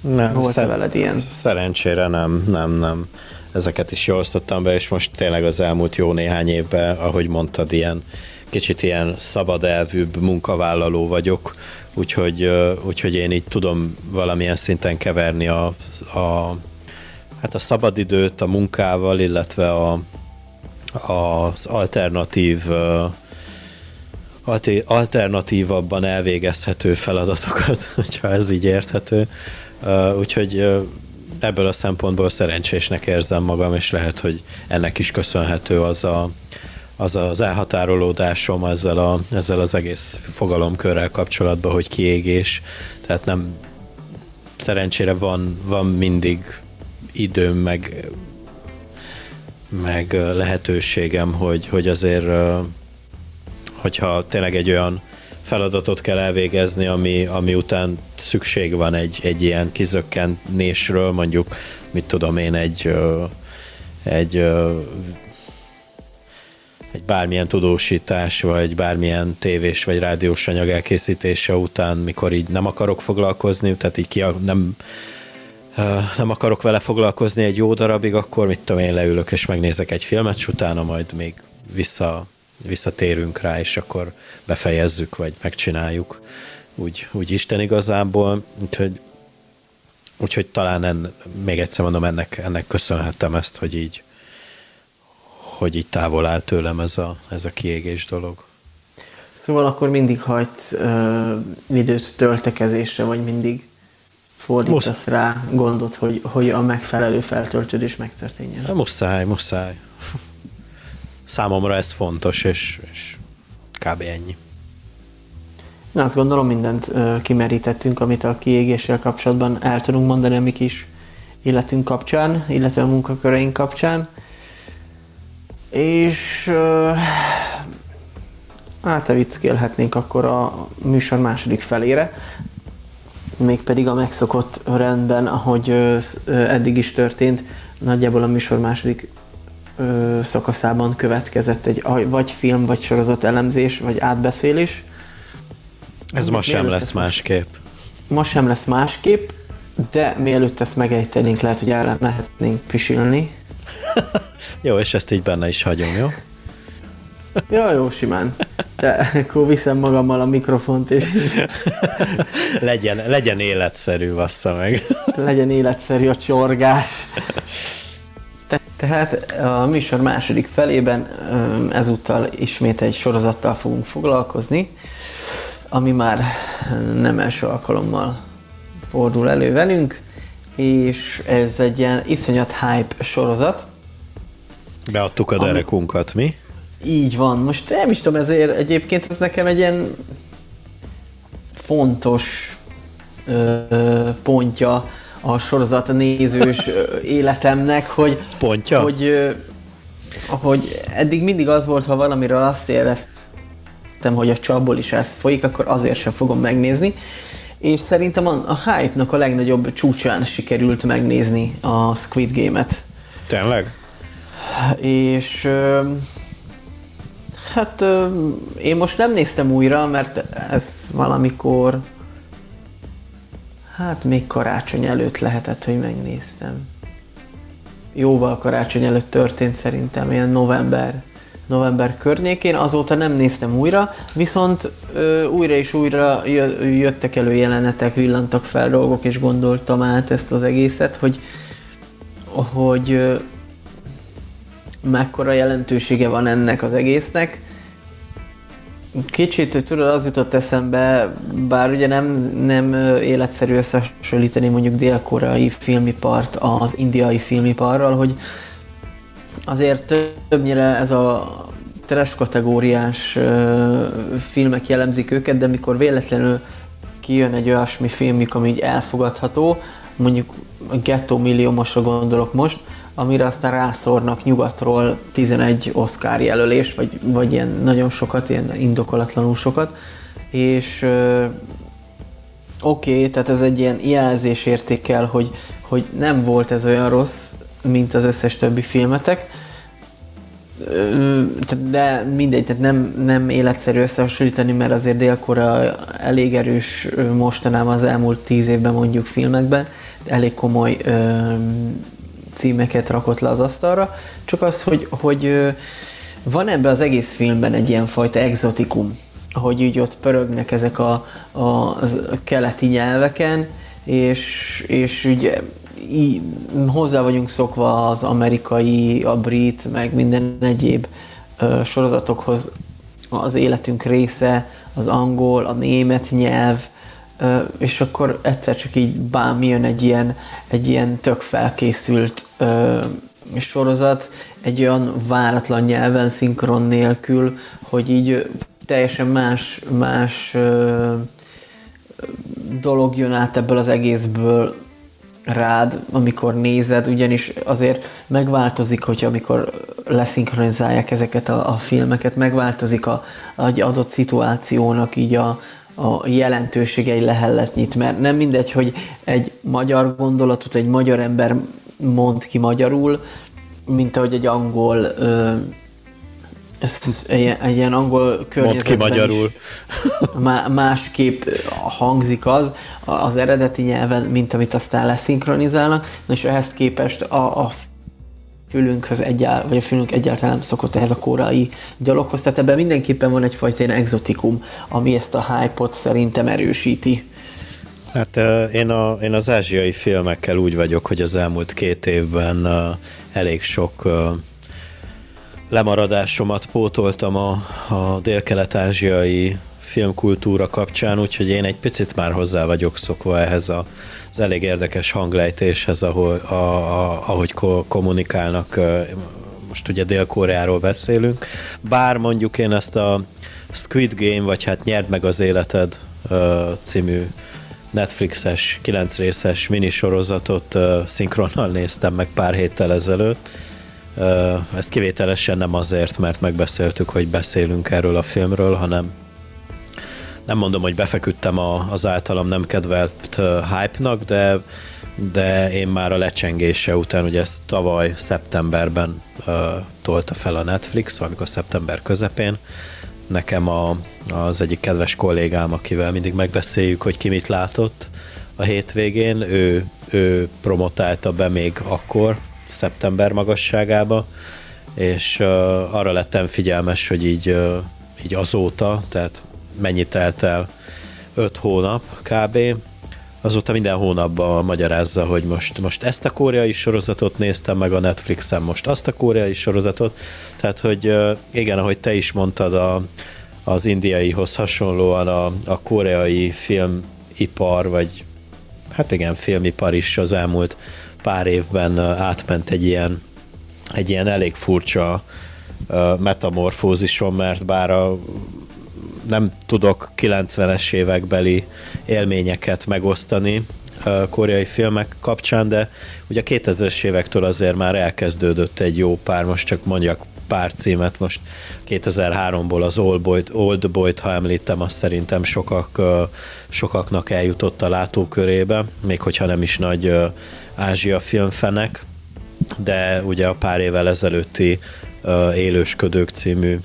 Nem, Volt szer- veled ilyen? Szerencsére nem, nem, nem ezeket is jól osztottam be, és most tényleg az elmúlt jó néhány évben, ahogy mondtad, ilyen kicsit ilyen szabad elvűbb munkavállaló vagyok, úgyhogy, úgyhogy én így tudom valamilyen szinten keverni a, a, hát a szabadidőt a munkával, illetve a, az alternatív alternatívabban elvégezhető feladatokat, [LAUGHS] hogyha ez így érthető. Úgyhogy ebből a szempontból szerencsésnek érzem magam, és lehet, hogy ennek is köszönhető az a, az, az elhatárolódásom ezzel, a, ezzel az egész fogalomkörrel kapcsolatban, hogy kiégés. Tehát nem szerencsére van, van mindig időm, meg, meg lehetőségem, hogy, hogy azért, hogyha tényleg egy olyan feladatot kell elvégezni, ami, ami után szükség van egy, egy ilyen kizökkenésről, mondjuk, mit tudom én, egy, egy egy bármilyen tudósítás, vagy bármilyen tévés vagy rádiós anyag elkészítése után, mikor így nem akarok foglalkozni, tehát így ki, nem, nem akarok vele foglalkozni egy jó darabig, akkor mit tudom én leülök és megnézek egy filmet, és utána majd még vissza, visszatérünk rá, és akkor befejezzük, vagy megcsináljuk úgy, úgy Isten igazából, úgyhogy, úgyhogy talán en, még egyszer mondom, ennek, ennek köszönhetem ezt, hogy így, hogy így távol áll tőlem ez a, ez a kiégés dolog. Szóval akkor mindig hagysz uh, időt töltekezésre, vagy mindig fordítasz Musz... rá gondot, hogy, hogy a megfelelő feltöltődés megtörténjen? Muszáj, muszáj. Számomra ez fontos, és, és kb. ennyi. Na, azt gondolom mindent kimerítettünk, amit a kiégéssel kapcsolatban el tudunk mondani a mi kis életünk kapcsán, illetve a munkaköreink kapcsán. És átevickélhetnénk akkor a műsor második felére, mégpedig a megszokott rendben, ahogy eddig is történt, nagyjából a műsor második uh, szakaszában következett egy vagy film, vagy sorozat elemzés, vagy átbeszélés. Ez ma sem lesz másképp. Ma sem lesz másképp, de mielőtt ezt megejtenénk, lehet, hogy el mehetnénk pisilni. [LAUGHS] Jó, és ezt így benne is hagyom, jó? [LAUGHS] Ja, jó, simán. De akkor viszem magammal a mikrofont, és... [LAUGHS] legyen, legyen életszerű, vassza meg. legyen életszerű a csorgás. Te, tehát a műsor második felében ezúttal ismét egy sorozattal fogunk foglalkozni, ami már nem első alkalommal fordul elő velünk, és ez egy ilyen iszonyat hype sorozat, Beadtuk a derekunkat, mi? Így van. Most nem is tudom, ezért egyébként ez nekem egy ilyen fontos ö, pontja a sorozat nézős életemnek, hogy, Pontja? hogy, hogy eddig mindig az volt, ha valamiről azt éreztem, hogy a csapból is ez folyik, akkor azért sem fogom megnézni. És szerintem a, a hype-nak a legnagyobb csúcsán sikerült megnézni a Squid Game-et. Tényleg? És hát én most nem néztem újra, mert ez valamikor hát még karácsony előtt lehetett, hogy megnéztem. Jóval karácsony előtt történt szerintem, ilyen november, november környékén, azóta nem néztem újra, viszont ö, újra és újra jöttek elő jelenetek, villantak fel dolgok, és gondoltam át ezt az egészet, hogy, hogy mekkora jelentősége van ennek az egésznek. Kicsit, tudod, az jutott eszembe, bár ugye nem, nem életszerű összehasonlítani mondjuk dél-koreai filmipart az indiai filmiparral, hogy azért többnyire ez a trash kategóriás filmek jellemzik őket, de mikor véletlenül kijön egy olyasmi filmjük, ami így elfogadható, mondjuk a Ghetto milliómosra gondolok most, amire aztán rászórnak nyugatról 11 Oscar jelölés, vagy, vagy ilyen nagyon sokat, ilyen indokolatlanul sokat, és oké, okay, tehát ez egy ilyen jelzés értékel, hogy, hogy nem volt ez olyan rossz, mint az összes többi filmetek, de mindegy, tehát nem, nem életszerű összehasonlítani, mert azért Dél-Korea elég erős mostanában az elmúlt tíz évben mondjuk filmekben, elég komoly címeket rakott le az asztalra, csak az, hogy, hogy van ebben az egész filmben egy ilyen fajta exotikum, hogy így ott pörögnek ezek a, a, a keleti nyelveken, és, és ugye így, hozzá vagyunk szokva az amerikai, a brit, meg minden egyéb ö, sorozatokhoz az életünk része, az angol, a német nyelv, és akkor egyszer csak így bám jön egy ilyen, egy ilyen tök felkészült sorozat, egy olyan váratlan nyelven, szinkron nélkül, hogy így teljesen más, más dolog jön át ebből az egészből rád, amikor nézed, ugyanis azért megváltozik, hogyha amikor leszinkronizálják ezeket a, a filmeket, megváltozik a, a adott szituációnak így a, a jelentősége egy lehelletnyit, mert nem mindegy, hogy egy magyar gondolatot egy magyar ember mond ki magyarul, mint ahogy egy angol ö, ezt egy, egy ilyen angol környezetben Mond ki magyarul. [LAUGHS] Má, másképp hangzik az az eredeti nyelven, mint amit aztán leszinkronizálnak, és ehhez képest a, a fülünkhöz egyáltalán, vagy a fülünk egyáltalán nem szokott ehhez a korai dologhoz, tehát ebben mindenképpen van egyfajta ilyen exotikum, ami ezt a hype-ot szerintem erősíti. Hát én, a, én az ázsiai filmekkel úgy vagyok, hogy az elmúlt két évben elég sok lemaradásomat pótoltam a, a dél-kelet-ázsiai filmkultúra kapcsán, úgyhogy én egy picit már hozzá vagyok szokva ehhez a, az elég érdekes hanglejtéshez, ahol, a, a, ahogy ko, kommunikálnak, most ugye Dél-Koreáról beszélünk, bár mondjuk én ezt a Squid Game, vagy hát Nyerd meg az életed című Netflixes, 9 részes minisorozatot szinkronnal néztem meg pár héttel ezelőtt, ez kivételesen nem azért, mert megbeszéltük, hogy beszélünk erről a filmről, hanem nem mondom, hogy befeküdtem a, az általam nem kedvelt hype-nak, de, de én már a lecsengése után, ugye ezt tavaly szeptemberben uh, tolta fel a Netflix, valamikor szeptember közepén, nekem a, az egyik kedves kollégám, akivel mindig megbeszéljük, hogy ki mit látott a hétvégén, ő, ő promotálta be még akkor, szeptember magasságába, és uh, arra lettem figyelmes, hogy így, uh, így azóta, tehát mennyit telt el, öt hónap kb. Azóta minden hónapban magyarázza, hogy most, most ezt a koreai sorozatot néztem meg a Netflixen, most azt a koreai sorozatot. Tehát, hogy igen, ahogy te is mondtad, a, az indiaihoz hasonlóan a, a koreai filmipar, vagy hát igen, filmipar is az elmúlt pár évben átment egy ilyen, egy ilyen elég furcsa metamorfózison, mert bár a nem tudok 90-es évekbeli élményeket megosztani koreai filmek kapcsán, de ugye a 2000-es évektől azért már elkezdődött egy jó pár, most csak mondjak pár címet, most 2003-ból az Old Boy-t, Old Boy-t, ha említem, azt szerintem sokak, sokaknak eljutott a látókörébe, még hogyha nem is nagy Ázsia filmfenek, de ugye a pár évvel ezelőtti Élősködők című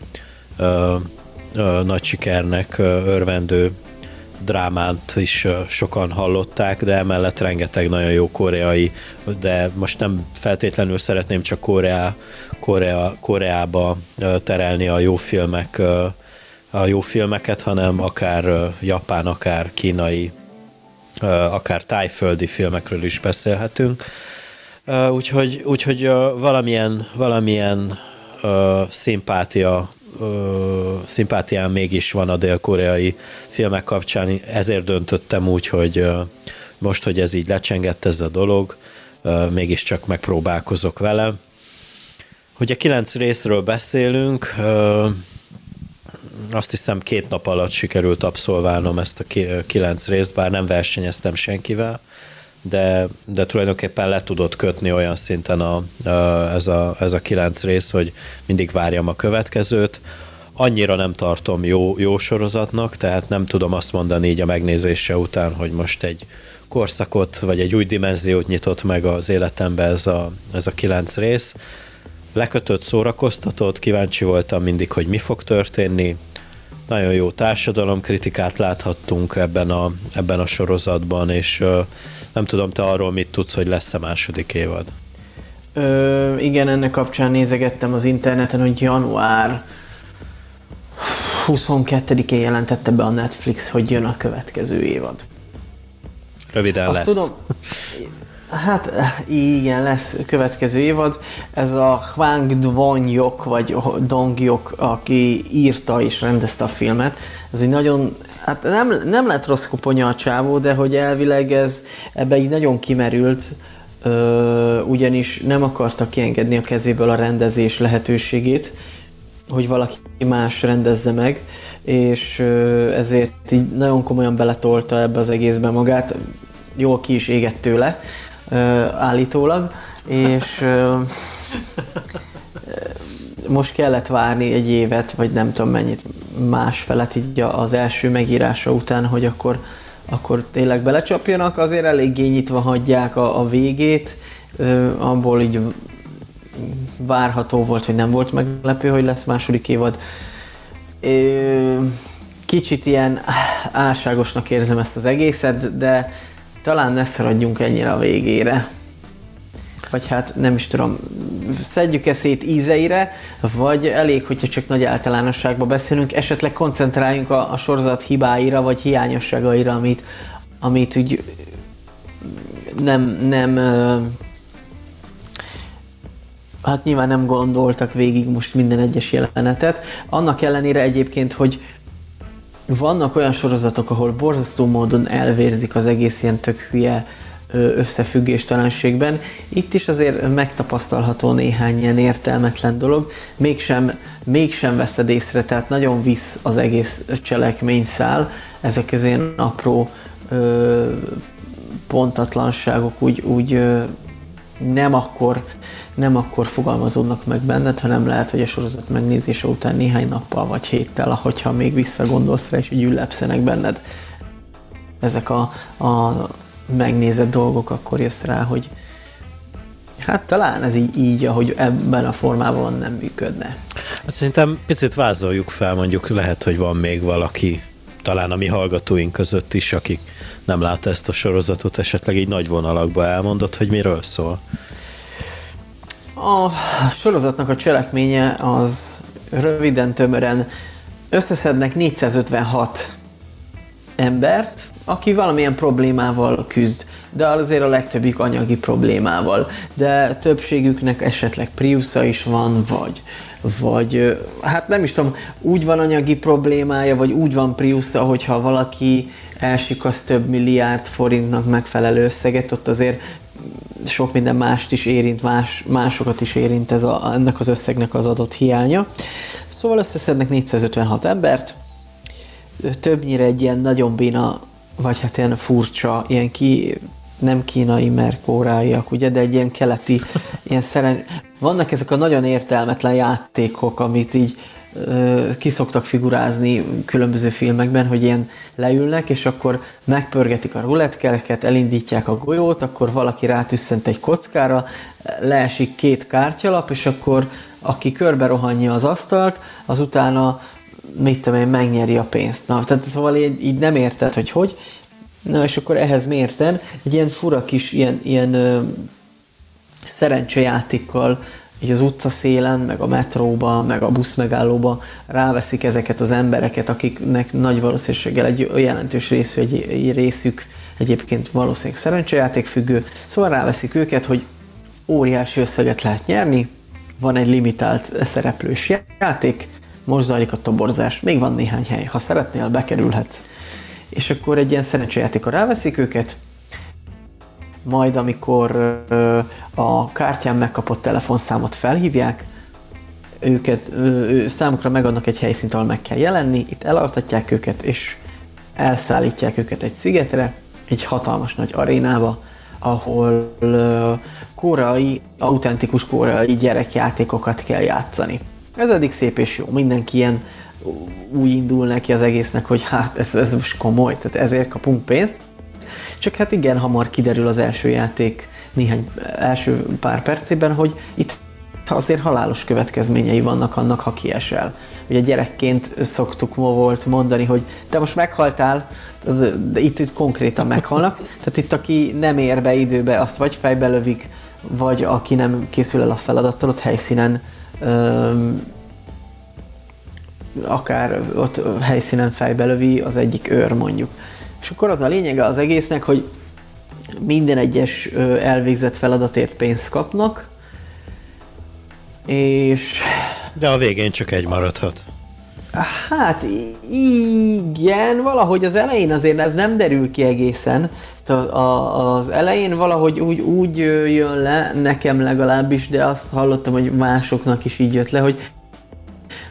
nagy sikernek örvendő drámát is sokan hallották, de emellett rengeteg nagyon jó koreai, de most nem feltétlenül szeretném csak Korea, Korea, Koreába terelni a jó filmek, a jó filmeket, hanem akár japán, akár kínai, akár tájföldi filmekről is beszélhetünk. Úgyhogy, úgyhogy valamilyen, valamilyen szimpátia ö, szimpátiám mégis van a dél-koreai filmek kapcsán, ezért döntöttem úgy, hogy most, hogy ez így lecsengett ez a dolog, ö, mégiscsak megpróbálkozok vele. A kilenc részről beszélünk, ö, azt hiszem két nap alatt sikerült abszolválnom ezt a kilenc részt, bár nem versenyeztem senkivel, de, de tulajdonképpen le tudott kötni olyan szinten a, a, ez, a, ez a kilenc rész, hogy mindig várjam a következőt. Annyira nem tartom jó, jó sorozatnak, tehát nem tudom azt mondani így a megnézése után, hogy most egy korszakot, vagy egy új dimenziót nyitott meg az életembe ez a, ez a kilenc rész. Lekötött, szórakoztatott, kíváncsi voltam mindig, hogy mi fog történni, nagyon jó társadalomkritikát láthattunk ebben a, ebben a sorozatban, és nem tudom, te arról mit tudsz, hogy lesz-e második évad? Ö, igen, ennek kapcsán nézegettem az interneten, hogy január 22-én jelentette be a Netflix, hogy jön a következő évad. Röviden Azt lesz. Tudom, Hát igen, lesz következő évad. Ez a Hwang Dwon-yok, vagy Dong-yok, aki írta és rendezte a filmet. Ez egy nagyon, hát nem, nem lett rossz kuponya a csávó, de hogy elvileg ez ebbe így nagyon kimerült, ö, ugyanis nem akarta kiengedni a kezéből a rendezés lehetőségét, hogy valaki más rendezze meg, és ö, ezért így nagyon komolyan beletolta ebbe az egészbe magát, jól ki is égett tőle, állítólag, és most kellett várni egy évet, vagy nem tudom mennyit, más felet így az első megírása után, hogy akkor, akkor tényleg belecsapjanak, azért eléggé nyitva hagyják a, a végét, abból így várható volt, hogy nem volt meglepő, hogy lesz második évad. Kicsit ilyen álságosnak érzem ezt az egészet, de talán ne szaradjunk ennyire a végére. Vagy hát nem is tudom, szedjük-e szét ízeire, vagy elég, hogyha csak nagy általánosságban beszélünk, esetleg koncentráljunk a, a sorozat hibáira, vagy hiányosságaira, amit, amit úgy nem, nem hát nyilván nem gondoltak végig most minden egyes jelenetet. Annak ellenére egyébként, hogy vannak olyan sorozatok, ahol borzasztó módon elvérzik az egész ilyen tök hülye összefüggéstelenségben. Itt is azért megtapasztalható néhány ilyen értelmetlen dolog, mégsem, mégsem veszed észre, tehát nagyon visz az egész cselekményszál, ezek az ilyen apró ö, pontatlanságok úgy, úgy ö, nem akkor nem akkor fogalmazódnak meg benned, hanem lehet, hogy a sorozat megnézése után néhány nappal vagy héttel, ahogyha még visszagondolsz rá, és úgy ülepszenek benned ezek a, a megnézett dolgok, akkor jössz rá, hogy hát talán ez így, így, ahogy ebben a formában nem működne. Hát szerintem picit vázoljuk fel, mondjuk lehet, hogy van még valaki, talán a mi hallgatóink között is, akik nem látta ezt a sorozatot, esetleg így nagy vonalakba elmondott, hogy miről szól. A sorozatnak a cselekménye az röviden, tömören összeszednek 456 embert, aki valamilyen problémával küzd, de azért a legtöbbik anyagi problémával. De többségüknek esetleg Priusza is van, vagy, vagy hát nem is tudom, úgy van anyagi problémája, vagy úgy van Priusza, hogyha valaki elsikasz több milliárd forintnak megfelelő összeget, ott azért sok minden mást is érint, más, másokat is érint ez a, ennek az összegnek az adott hiánya. Szóval összeszednek 456 embert, többnyire egy ilyen nagyon béna, vagy hát ilyen furcsa, ilyen ki, nem kínai, mert kóráiak, ugye, de egy ilyen keleti, ilyen szeren... Vannak ezek a nagyon értelmetlen játékok, amit így kiszoktak figurázni különböző filmekben, hogy ilyen leülnek, és akkor megpörgetik a rulettkereket, elindítják a golyót, akkor valaki rátüsszent egy kockára, leesik két kártyalap, és akkor aki körbe rohanja az asztalt, az utána mit tudom én, megnyeri a pénzt. Na, tehát szóval így, így nem érted, hogy hogy. Na, és akkor ehhez mérten egy ilyen fura kis, ilyen, ilyen ö, szerencsejátékkal így az utcaszélen, meg a metróba, meg a buszmegállóba ráveszik ezeket az embereket, akiknek nagy valószínűséggel egy jelentős részű, egy, egy részük egyébként valószínűleg szerencsejáték függő, szóval ráveszik őket, hogy óriási összeget lehet nyerni, van egy limitált szereplős játék, most zajlik a toborzás, még van néhány hely, ha szeretnél, bekerülhetsz. És akkor egy ilyen szerencsejátékra ráveszik őket, majd amikor a kártyán megkapott telefonszámot felhívják, őket, ő, számukra megadnak egy helyszínt, ahol meg kell jelenni, itt elaltatják őket, és elszállítják őket egy szigetre, egy hatalmas nagy arénába, ahol koreai, autentikus koreai gyerekjátékokat kell játszani. Ez eddig szép és jó, mindenki ilyen úgy indul neki az egésznek, hogy hát ez, ez most komoly, tehát ezért kapunk pénzt. Csak hát igen, hamar kiderül az első játék néhány első pár percében, hogy itt azért halálos következményei vannak annak, ha kiesel. Ugye gyerekként szoktuk volt mondani, hogy te most meghaltál, de itt, itt konkrétan meghalnak. [LAUGHS] Tehát itt aki nem ér be időbe, azt vagy fejbe lövik, vagy aki nem készül el a feladattal, ott helyszínen öm, akár ott helyszínen fejbe lövi az egyik őr mondjuk. És akkor az a lényege az egésznek, hogy minden egyes elvégzett feladatért pénzt kapnak, és... De a végén csak egy maradhat. Hát igen, valahogy az elején azért ez nem derül ki egészen. Az elején valahogy úgy, úgy jön le, nekem legalábbis, de azt hallottam, hogy másoknak is így jött le, hogy,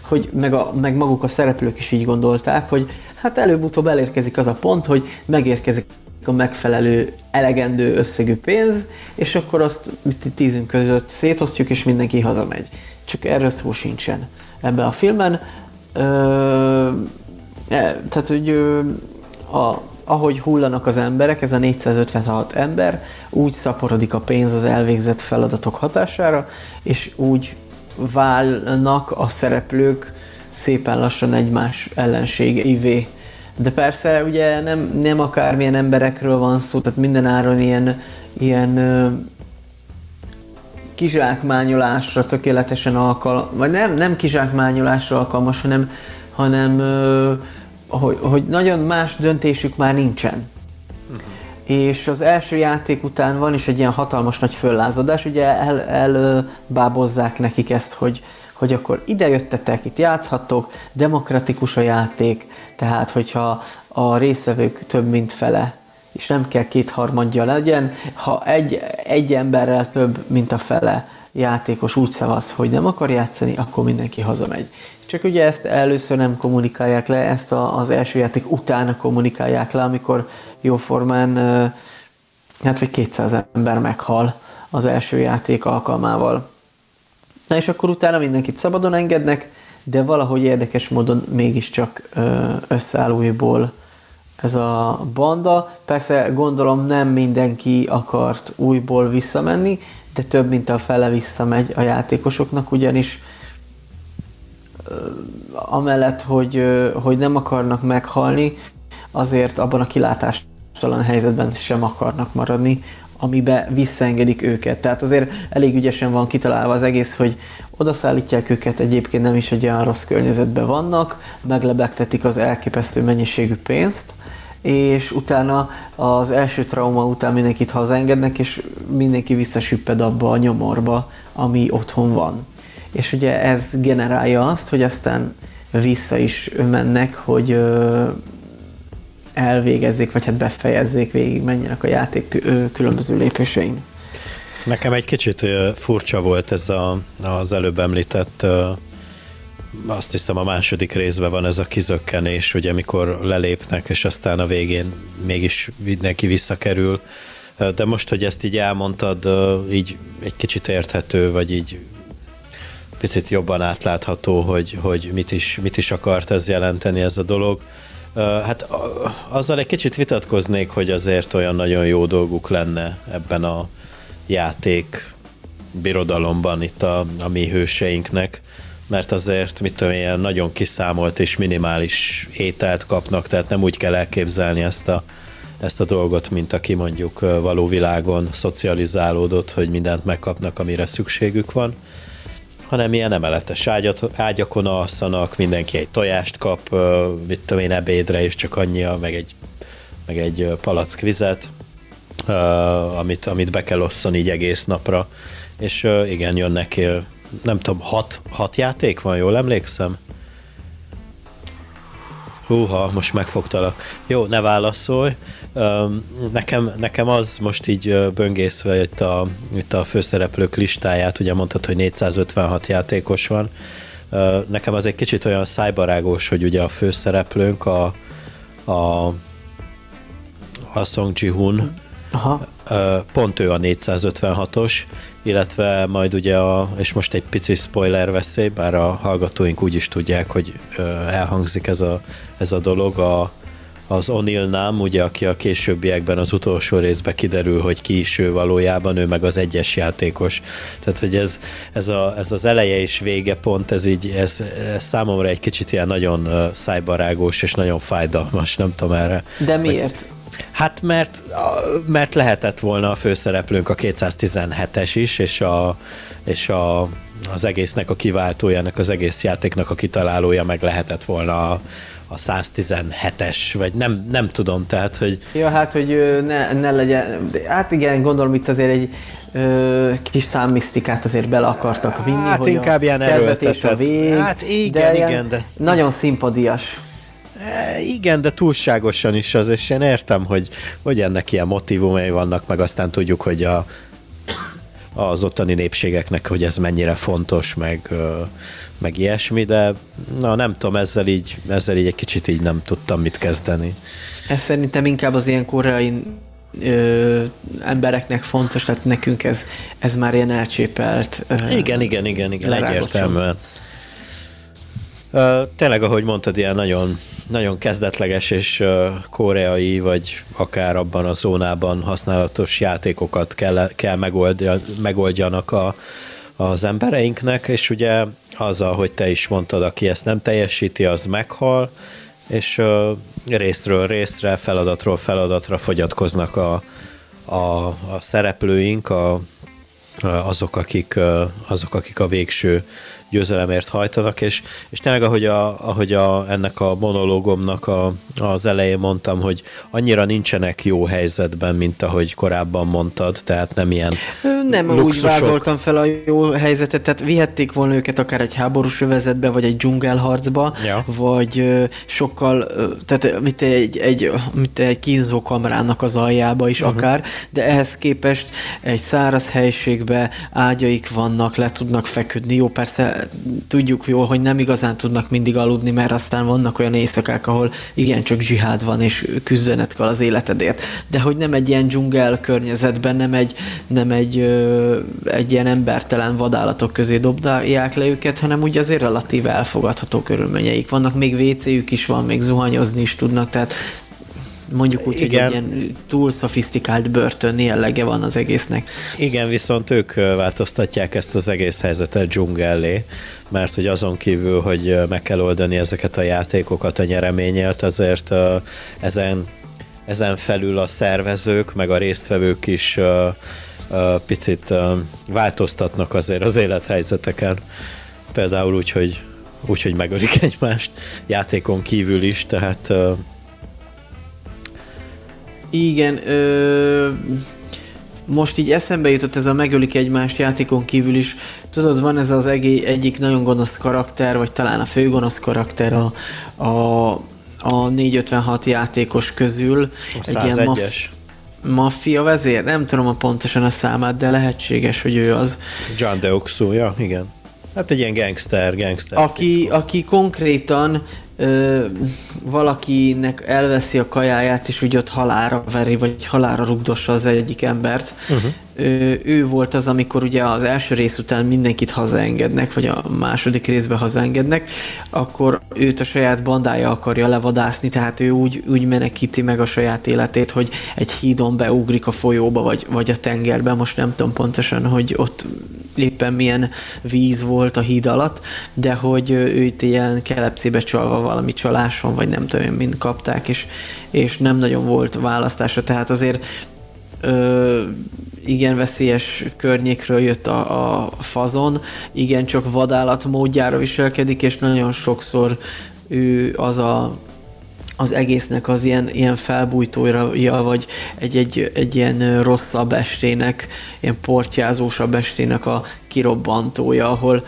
hogy meg, a, meg maguk a szereplők is így gondolták, hogy hát előbb-utóbb elérkezik az a pont, hogy megérkezik a megfelelő, elegendő összegű pénz, és akkor azt tízünk között szétosztjuk, és mindenki hazamegy. Csak erről szó sincsen ebben a filmen. Ö, e, tehát, hogy a, ahogy hullanak az emberek, ez a 456 ember, úgy szaporodik a pénz az elvégzett feladatok hatására, és úgy válnak a szereplők szépen lassan egymás ellenségeivé. De persze ugye nem, nem akármilyen emberekről van szó, tehát minden áron ilyen, ilyen ö, kizsákmányolásra tökéletesen alkalmas, vagy nem, nem kizsákmányolásra alkalmas, hanem, hanem ö, hogy, hogy nagyon más döntésük már nincsen. Uh-huh. És az első játék után van is egy ilyen hatalmas nagy föllázadás, ugye el, elbábozzák nekik ezt, hogy, hogy akkor ide jöttetek, itt játszhattok, demokratikus a játék, tehát hogyha a részvevők több mint fele, és nem kell kétharmadja legyen, ha egy, egy emberrel több, mint a fele játékos úgy szavaz, hogy nem akar játszani, akkor mindenki hazamegy. Csak ugye ezt először nem kommunikálják le, ezt a, az első játék utána kommunikálják le, amikor jóformán hát vagy 200 ember meghal az első játék alkalmával. Na és akkor utána mindenkit szabadon engednek, de valahogy érdekes módon mégiscsak összeáll újból ez a banda. Persze gondolom nem mindenki akart újból visszamenni, de több mint a fele visszamegy a játékosoknak, ugyanis amellett, hogy, hogy nem akarnak meghalni, azért abban a kilátástalan helyzetben sem akarnak maradni, amibe visszaengedik őket. Tehát azért elég ügyesen van kitalálva az egész, hogy odaszállítják őket, egyébként nem is egy olyan rossz környezetben vannak, meglebegtetik az elképesztő mennyiségű pénzt, és utána az első trauma után mindenkit hazaengednek, és mindenki visszasüpped abba a nyomorba, ami otthon van. És ugye ez generálja azt, hogy aztán vissza is mennek, hogy elvégezzék, vagy hát befejezzék, végig menjenek a játék különböző lépésein. Nekem egy kicsit furcsa volt ez a, az előbb említett azt hiszem a második részben van ez a kizökkenés, ugye amikor lelépnek, és aztán a végén mégis mindenki visszakerül. De most, hogy ezt így elmondtad, így egy kicsit érthető, vagy így picit jobban átlátható, hogy, hogy mit, is, mit is akart ez jelenteni ez a dolog. Hát azzal egy kicsit vitatkoznék, hogy azért olyan nagyon jó dolguk lenne ebben a játék birodalomban itt a, a mi hőseinknek, mert azért, mit tudom, ilyen nagyon kiszámolt és minimális ételt kapnak, tehát nem úgy kell elképzelni ezt a, ezt a dolgot, mint aki mondjuk való világon szocializálódott, hogy mindent megkapnak, amire szükségük van, hanem ilyen emeletes ágyat, ágyakon alszanak, mindenki egy tojást kap, mit tudom én, ebédre, és csak annyi, meg egy, meg egy palack vizet, amit, amit be kell osszani így egész napra, és igen, jönnek, nem tudom, hat, hat játék van, jól emlékszem? Húha, most megfogtalak. Jó, ne válaszolj. Nekem, nekem az most így böngészve itt a, itt a főszereplők listáját, ugye mondtad, hogy 456 játékos van. Nekem az egy kicsit olyan szájbarágos, hogy ugye a főszereplőnk a, a, a Song Ji-hun, Aha. pont ő a 456-os, illetve majd ugye, a, és most egy pici spoiler veszély, bár a hallgatóink úgy is tudják, hogy elhangzik ez a, ez a dolog, a, az Onil Nam, ugye, aki a későbbiekben az utolsó részbe kiderül, hogy ki is ő valójában, ő meg az egyes játékos. Tehát, hogy ez, ez, a, ez az eleje és vége pont, ez így, ez, ez számomra egy kicsit ilyen nagyon szájbarágós és nagyon fájdalmas, nem tudom erre. De miért? Hogy, Hát mert, mert lehetett volna a főszereplőnk a 217-es is, és, a, és a, az egésznek a kiváltójának, az egész játéknak a kitalálója meg lehetett volna a, a 117-es, vagy nem, nem tudom, tehát, hogy... Ja, hát, hogy ne, ne legyen, hát igen, gondolom itt azért egy ö, kis számmisztikát azért bele akartak vinni, hát hogy inkább a ilyen erőltetett. A vég, hát igen, de igen, de... Nagyon szimpadias. E, igen, de túlságosan is az, és én értem, hogy, hogy ennek ilyen motivumai vannak, meg aztán tudjuk, hogy a, az ottani népségeknek, hogy ez mennyire fontos, meg, meg ilyesmi, de na nem tudom, ezzel így, ezzel így egy kicsit így nem tudtam mit kezdeni. Ez szerintem inkább az ilyen koreai ö, embereknek fontos, tehát nekünk ez, ez már ilyen elcsépelt. Ö, igen, igen, igen, igen, egyértelműen. Tényleg, ahogy mondtad, ilyen nagyon, nagyon kezdetleges és koreai, vagy akár abban a zónában használatos játékokat kell, kell megoldja, megoldjanak a, az embereinknek, és ugye az, ahogy te is mondtad, aki ezt nem teljesíti, az meghal, és részről részre, feladatról feladatra fogyatkoznak a, a, a szereplőink, a, azok, akik, azok, akik a végső győzelemért hajtanak, és, és tényleg ahogy, a, ahogy a, ennek a monológomnak a, az elején mondtam, hogy annyira nincsenek jó helyzetben, mint ahogy korábban mondtad, tehát nem ilyen Nem luxusok. úgy vázoltam fel a jó helyzetet, tehát vihették volna őket akár egy háborús övezetbe, vagy egy dzsungelharcba, ja. vagy sokkal, tehát mint egy, egy, mint egy kínzó kamrának az aljába is uh-huh. akár, de ehhez képest egy száraz helységbe ágyaik vannak, le tudnak feküdni, jó persze tudjuk jól, hogy nem igazán tudnak mindig aludni, mert aztán vannak olyan éjszakák, ahol igencsak zsihád van, és küzdened kell az életedért. De hogy nem egy ilyen dzsungel környezetben, nem egy, nem egy, ö, egy ilyen embertelen vadállatok közé dobdálják le őket, hanem úgy azért relatív elfogadható körülményeik vannak. Még WC-jük is van, még zuhanyozni is tudnak, tehát mondjuk úgy, Igen. hogy egy ilyen túl szofisztikált börtön jellege van az egésznek. Igen, viszont ők változtatják ezt az egész helyzetet dzsungellé, mert hogy azon kívül, hogy meg kell oldani ezeket a játékokat a nyereményért, azért ezen, ezen felül a szervezők, meg a résztvevők is picit változtatnak azért az élethelyzeteken. Például úgy, hogy, úgy, hogy megölik egymást játékon kívül is, tehát igen, ö, most így eszembe jutott ez a megölik egymást játékon kívül is. Tudod, van ez az egé, egyik nagyon gonosz karakter, vagy talán a főgonosz karakter a, a, a 456 játékos közül. A egy ilyen maf- maffia vezér? Nem tudom a pontosan a számát, de lehetséges, hogy ő az. John Deoxu, ja, igen. Hát egy ilyen gangster, gangster. Aki, aki konkrétan ö, valakinek elveszi a kajáját, és úgy ott halára veri, vagy halára rugdossa az egyik embert. Uh-huh. Ő volt az, amikor ugye az első rész után mindenkit hazaengednek, vagy a második részbe hazaengednek, akkor őt a saját bandája akarja levadászni, tehát ő úgy, úgy menekíti meg a saját életét, hogy egy hídon beugrik a folyóba, vagy, vagy a tengerbe, most nem tudom pontosan, hogy ott éppen milyen víz volt a híd alatt, de hogy őt ilyen kelepszébe csalva valami csaláson, vagy nem tudom, mind kapták, és, és nem nagyon volt választása, tehát azért igen veszélyes környékről jött a, a fazon, igen csak vadállat módjára viselkedik, és nagyon sokszor ő az a az egésznek az ilyen, ilyen felbújtója, vagy egy, egy, egy ilyen rosszabb estének, ilyen portyázósabb estének a kirobbantója, ahol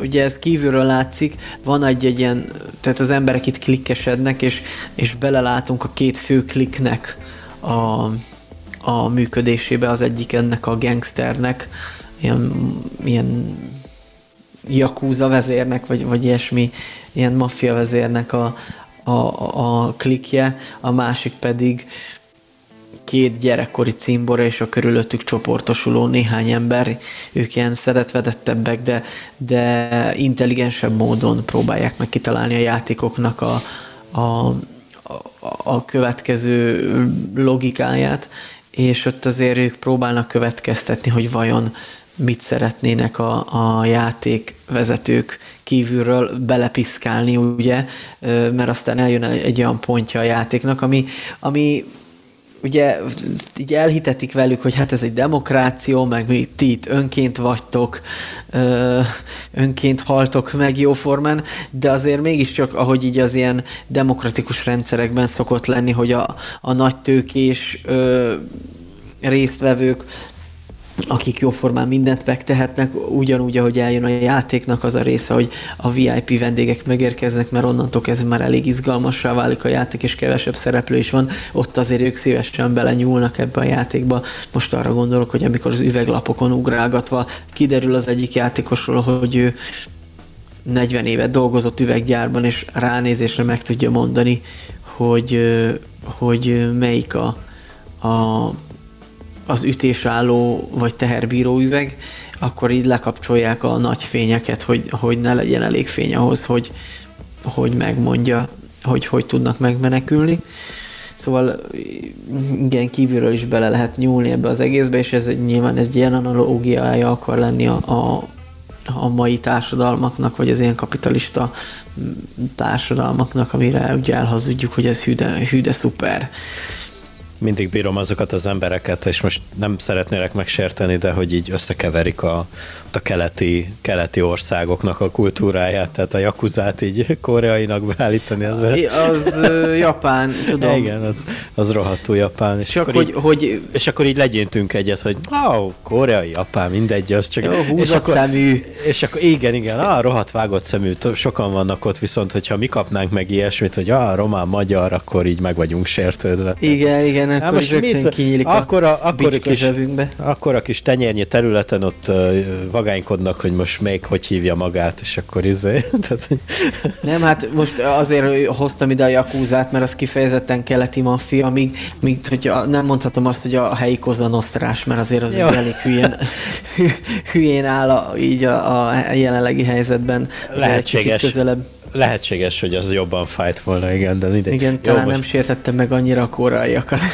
ugye ez kívülről látszik, van egy, egy ilyen, tehát az emberek itt klikkesednek, és, és belelátunk a két fő kliknek a, a működésébe, az egyik ennek a gangsternek, ilyen, ilyen Yakuza vezérnek, vagy, vagy ilyesmi, ilyen maffia vezérnek a, a, a klikje, a másik pedig két gyerekkori cimbora és a körülöttük csoportosuló néhány ember, ők ilyen szeretvedettebbek, de, de intelligensebb módon próbálják meg kitalálni a játékoknak a, a, a következő logikáját, és ott azért ők próbálnak következtetni, hogy vajon mit szeretnének a, a játékvezetők kívülről belepiszkálni, ugye, mert aztán eljön egy olyan pontja a játéknak, ami, ami ugye így elhitetik velük, hogy hát ez egy demokráció, meg mi ti itt önként vagytok, önként haltok meg jóformán, de azért mégiscsak, ahogy így az ilyen demokratikus rendszerekben szokott lenni, hogy a, a nagy tőkés résztvevők akik jóformán mindent megtehetnek, ugyanúgy, ahogy eljön a játéknak az a része, hogy a VIP vendégek megérkeznek, mert onnantól kezdve már elég izgalmassá válik a játék, és kevesebb szereplő is van, ott azért ők szívesen belenyúlnak ebbe a játékba. Most arra gondolok, hogy amikor az üveglapokon ugrálgatva kiderül az egyik játékosról, hogy ő 40 évet dolgozott üveggyárban, és ránézésre meg tudja mondani, hogy, hogy melyik a, a, az ütésálló vagy teherbíró üveg, akkor így lekapcsolják a nagy fényeket, hogy, hogy ne legyen elég fény ahhoz, hogy, hogy megmondja, hogy hogy tudnak megmenekülni. Szóval igen, kívülről is bele lehet nyúlni ebbe az egészbe, és ez egy, nyilván ez egy ilyen analógiája akar lenni a, a, a mai társadalmaknak, vagy az ilyen kapitalista társadalmaknak, amire ugye elhazudjuk, hogy ez hűde, hűde szuper mindig bírom azokat az embereket, és most nem szeretnélek megsérteni, de hogy így összekeverik a, a keleti, keleti országoknak a kultúráját, tehát a jakuzát így [LAUGHS] koreainak beállítani. Az, az japán, [LAUGHS] tudom. Igen, az, az rohadtul japán. És, csak akkor hogy, így, hogy, és akkor így legyintünk egyet, hogy ó, koreai, japán, mindegy, az csak... Jó, és akkor, szemű. És akkor igen, igen, ah, rohadt vágott szemű, sokan vannak ott, viszont hogyha mi kapnánk meg ilyesmit, hogy ah, román, magyar, akkor így meg vagyunk sértődve. Igen, igen, igen, akkor most mit, kinyílik akkor a, akkor a kis, akkor a kis tenyérnyi területen ott uh, vagánykodnak, hogy most még hogy hívja magát, és akkor izé. [LAUGHS] Tehát... Nem, hát most azért hoztam ide a jakúzát, mert az kifejezetten keleti maffia, míg, míg hogyha nem mondhatom azt, hogy a helyi kozanosztrás, mert azért az elég hülyén, [LAUGHS] hülyén áll a, így a, a jelenlegi helyzetben. Lehetséges. Közelebb Lehetséges, hogy az jobban fájt volna, igen, de ide. Igen, Jó, talán most... nem sértettem meg annyira a koreaiakat. [LAUGHS]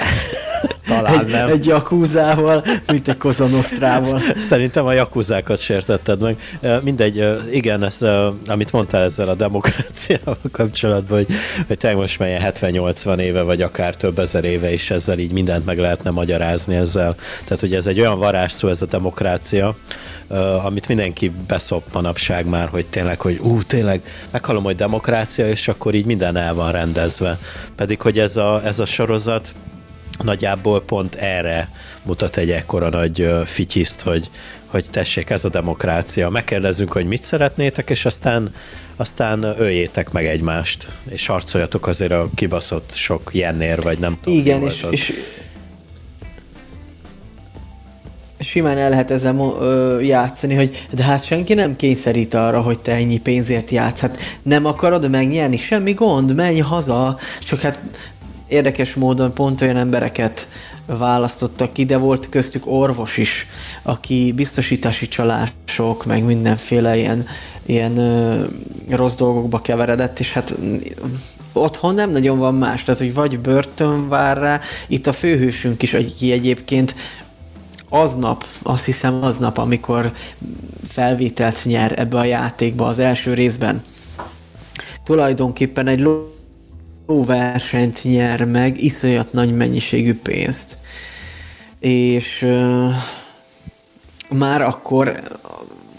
Talán nem. Egy, egy jakúzával, mint egy kozanosztrával. Szerintem a jakúzákat sértetted meg. Mindegy, igen, ez, amit mondtál ezzel a demokráciával kapcsolatban, hogy, hogy te most melyen 70-80 éve, vagy akár több ezer éve is ezzel így mindent meg lehetne magyarázni ezzel. Tehát, hogy ez egy olyan varázsszó ez a demokrácia, amit mindenki beszop manapság már, hogy tényleg, hogy ú, tényleg meghallom, hogy demokrácia, és akkor így minden el van rendezve. Pedig, hogy ez a, ez a sorozat nagyjából pont erre mutat egy ekkora nagy fityiszt, hogy, hogy tessék, ez a demokrácia. Megkérdezünk, hogy mit szeretnétek, és aztán, aztán öljétek meg egymást, és harcoljatok azért a kibaszott sok jennér, vagy nem tudom. Igen, és, és simán el lehet ezzel ö, játszani, hogy de hát senki nem kényszerít arra, hogy te ennyi pénzért játsz. Hát nem akarod megnyerni? Semmi gond, menj haza. Csak hát érdekes módon pont olyan embereket választottak ki, de volt köztük orvos is, aki biztosítási csalások, meg mindenféle ilyen, ilyen ö, rossz dolgokba keveredett, és hát otthon nem nagyon van más, tehát hogy vagy börtön vár rá, itt a főhősünk is, aki egyébként aznap, azt hiszem aznap, amikor felvételt nyer ebbe a játékba az első részben, tulajdonképpen egy lóversenyt nyer meg, iszonyat nagy mennyiségű pénzt. És uh, már akkor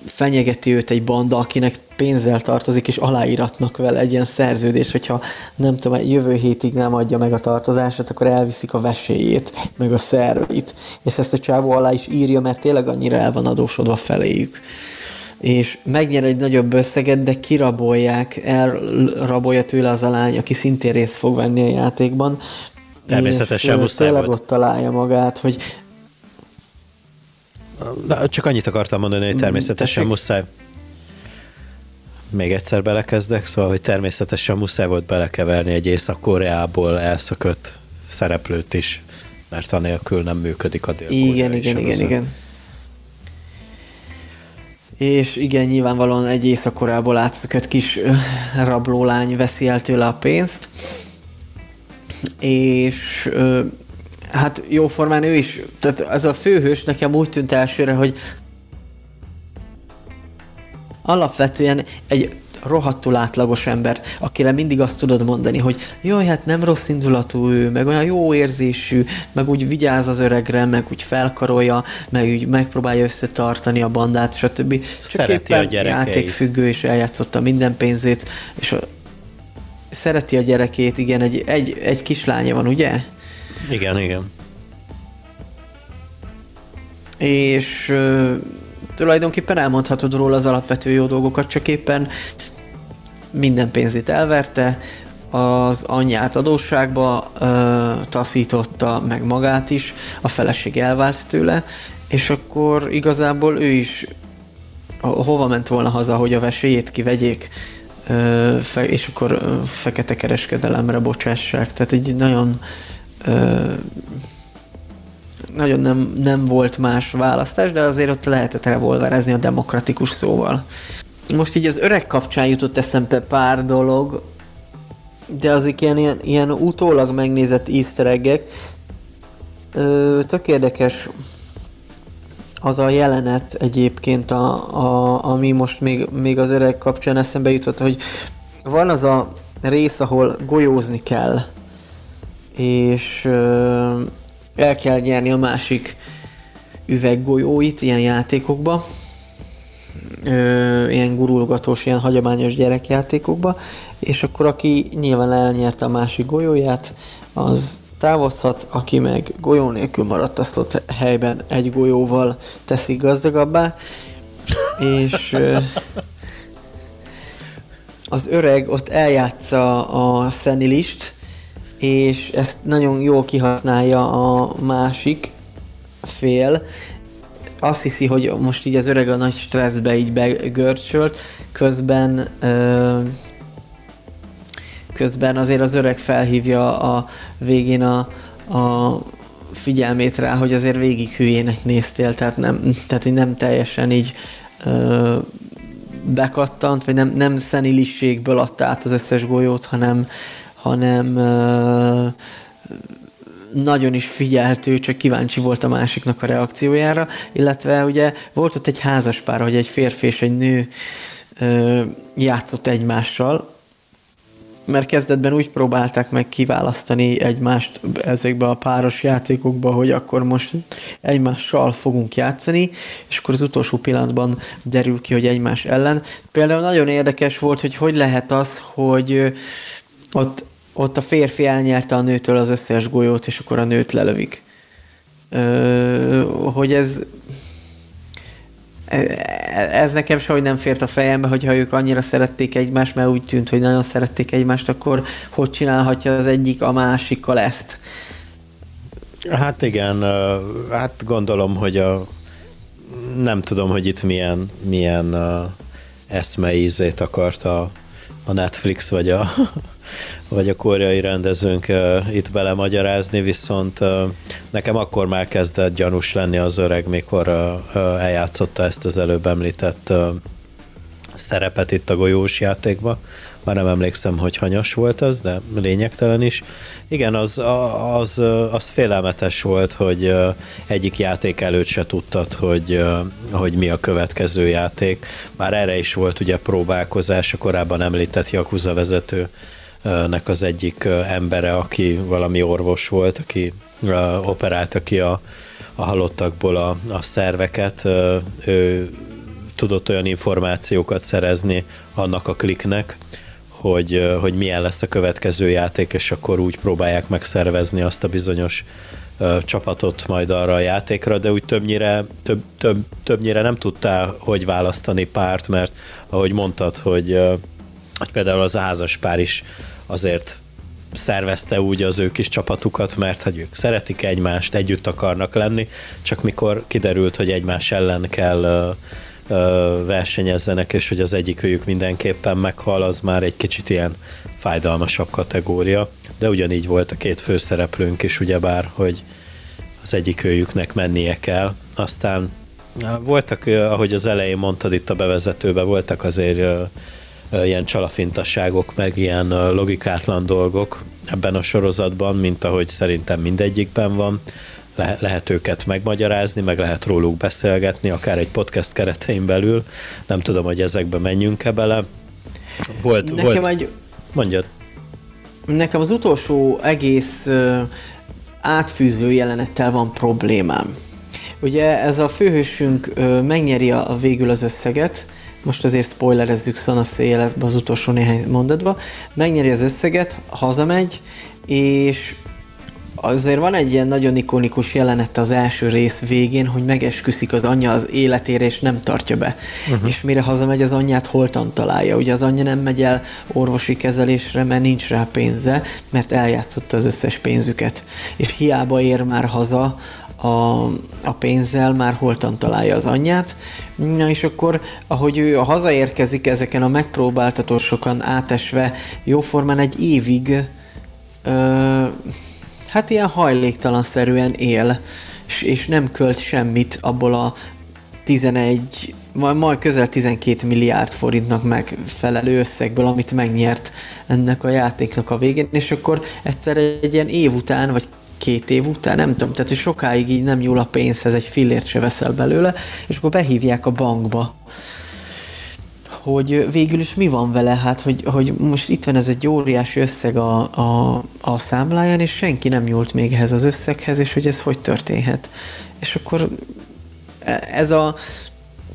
fenyegeti őt egy banda, akinek pénzzel tartozik, és aláíratnak vele egy ilyen szerződés, hogyha nem tudom, jövő hétig nem adja meg a tartozását, akkor elviszik a veséjét, meg a szervét. És ezt a csávó alá is írja, mert tényleg annyira el van adósodva feléjük. És megnyer egy nagyobb összeget, de kirabolják, elrabolja tőle az a lány, aki szintén részt fog venni a játékban. Természetesen muszáj volt. ott találja magát, hogy Na, csak annyit akartam mondani, hogy természetesen Tessék? muszáj. Még egyszer belekezdek, szóval, hogy természetesen muszáj volt belekeverni egy Észak-Koreából elszökött szereplőt is, mert anélkül nem működik a dél Igen, igen, igen, igen. És igen, nyilvánvalóan egy Észak-Koreából átszökött kis rablólány veszi el tőle a pénzt, és hát jóformán ő is, tehát ez a főhős nekem úgy tűnt elsőre, hogy alapvetően egy rohadtul átlagos ember, akire mindig azt tudod mondani, hogy jaj, hát nem rossz indulatú ő, meg olyan jó érzésű, meg úgy vigyáz az öregre, meg úgy felkarolja, meg úgy megpróbálja összetartani a bandát, stb. Szereti a gyerekeit. játékfüggő, és eljátszotta minden pénzét, és a, szereti a gyerekét, igen, egy, egy, egy kislánya van, ugye? Igen, igen. És ö, tulajdonképpen elmondhatod róla az alapvető jó dolgokat, csak éppen minden pénzét elverte, az anyját adósságba ö, taszította, meg magát is, a feleség elvárt tőle, és akkor igazából ő is hova ment volna haza, hogy a veséjét kivegyék, és akkor fekete kereskedelemre bocsássák. Tehát egy nagyon nagyon nem, nem volt más választás, de azért ott lehetett revolverezni a demokratikus szóval. Most így az öreg kapcsán jutott eszembe pár dolog, de azok ilyen, ilyen, ilyen utólag megnézett easter egg Tök érdekes az a jelenet egyébként, a, a, ami most még, még az öreg kapcsán eszembe jutott, hogy van az a rész, ahol golyózni kell, és el kell nyerni a másik üveggolyóit ilyen játékokba, ilyen gurulgatós, ilyen hagyományos gyerekjátékokba, és akkor aki nyilván elnyerte a másik golyóját, az távozhat, aki meg golyó nélkül maradt, azt ott helyben egy golyóval teszi gazdagabbá, és az öreg ott eljátsza a szenilist, és ezt nagyon jól kihasználja a másik fél. Azt hiszi, hogy most így az öreg a nagy stresszbe így begörcsölt, közben ö, közben azért az öreg felhívja a végén a, a figyelmét rá, hogy azért végig hülyének néztél, tehát nem, tehát nem teljesen így ö, bekattant, vagy nem, nem szenilisségből adta át az összes golyót, hanem, hanem nagyon is figyelt ő, csak kíváncsi volt a másiknak a reakciójára, illetve ugye volt ott egy házaspár, hogy egy férfi és egy nő játszott egymással, mert kezdetben úgy próbálták meg kiválasztani egymást ezekbe a páros játékokba, hogy akkor most egymással fogunk játszani, és akkor az utolsó pillanatban derül ki, hogy egymás ellen. Például nagyon érdekes volt, hogy hogy lehet az, hogy ott ott a férfi elnyerte a nőtől az összes golyót, és akkor a nőt lelövik. Ö, hogy ez ez nekem sehogy nem fért a fejembe, hogyha ők annyira szerették egymást, mert úgy tűnt, hogy nagyon szerették egymást, akkor hogy csinálhatja az egyik a másikkal ezt? Hát igen, hát gondolom, hogy a nem tudom, hogy itt milyen, milyen eszmeízét akart a, a Netflix vagy a, vagy a koreai rendezőnk itt belemagyarázni, viszont nekem akkor már kezdett gyanús lenni az öreg, mikor eljátszotta ezt az előbb említett szerepet itt a golyós játékba. Már nem emlékszem, hogy hanyas volt az, de lényegtelen is. Igen, az, az, az félelmetes volt, hogy egyik játék előtt se tudtad, hogy, hogy mi a következő játék. Már erre is volt ugye próbálkozás, a korábban említett Yakuza vezető nek az egyik embere, aki valami orvos volt, aki operálta ki a, a halottakból a, a szerveket, ő tudott olyan információkat szerezni annak a kliknek, hogy, hogy milyen lesz a következő játék, és akkor úgy próbálják megszervezni azt a bizonyos csapatot majd arra a játékra, de úgy többnyire, több, több, többnyire nem tudtál, hogy választani párt, mert ahogy mondtad, hogy, hogy például az házas pár is azért szervezte úgy az ő kis csapatukat, mert hogy ők szeretik egymást, együtt akarnak lenni, csak mikor kiderült, hogy egymás ellen kell uh, uh, versenyezzenek, és hogy az egyik őjük mindenképpen meghal, az már egy kicsit ilyen fájdalmasabb kategória, de ugyanígy volt a két főszereplőnk is, ugyebár, hogy az egyik őjüknek mennie kell. Aztán voltak, ahogy az elején mondtad itt a bevezetőben, voltak azért ilyen csalafintasságok, meg ilyen logikátlan dolgok ebben a sorozatban, mint ahogy szerintem mindegyikben van. Le- lehet őket megmagyarázni, meg lehet róluk beszélgetni, akár egy podcast keretein belül. Nem tudom, hogy ezekbe menjünk-e bele. Volt, Nekem volt... Egy... Mondjad. Nekem az utolsó egész uh, átfűző jelenettel van problémám. Ugye ez a főhősünk megnyeri a, végül az összeget, most azért spoilerezzük Szanaszé életbe az utolsó néhány mondatba, megnyeri az összeget, hazamegy, és azért van egy ilyen nagyon ikonikus jelenet az első rész végén, hogy megesküszik az anyja az életére, és nem tartja be. Uh-huh. És mire hazamegy, az anyját holtan találja. Ugye az anyja nem megy el orvosi kezelésre, mert nincs rá pénze, mert eljátszotta az összes pénzüket. És hiába ér már haza, a, a pénzzel már holtan találja az anyját. Na és akkor, ahogy ő a hazaérkezik ezeken a megpróbáltatásokon átesve, jóformán egy évig ö, hát ilyen hajléktalanszerűen él, és, és nem költ semmit abból a 11, majd, majd közel 12 milliárd forintnak megfelelő összegből, amit megnyert ennek a játéknak a végén, és akkor egyszer egy ilyen év után, vagy két év után, nem tudom, tehát hogy sokáig így nem nyúl a pénzhez, egy fillért se veszel belőle, és akkor behívják a bankba hogy végül is mi van vele, hát hogy, hogy most itt van ez egy óriási összeg a, a, a számláján, és senki nem nyúlt még ehhez az összeghez, és hogy ez hogy történhet. És akkor ez a,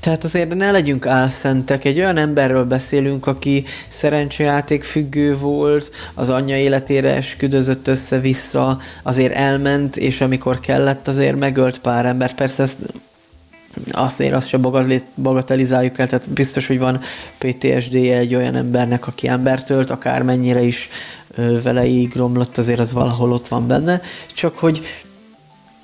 tehát azért ne legyünk álszentek, egy olyan emberről beszélünk, aki szerencsejáték függő volt, az anyja életére esküdözött össze-vissza, azért elment, és amikor kellett, azért megölt pár embert. Persze ezt azért azt sem bagatelizáljuk el, tehát biztos, hogy van ptsd -je egy olyan embernek, aki embert ölt, akármennyire is vele így romlott, azért az valahol ott van benne, csak hogy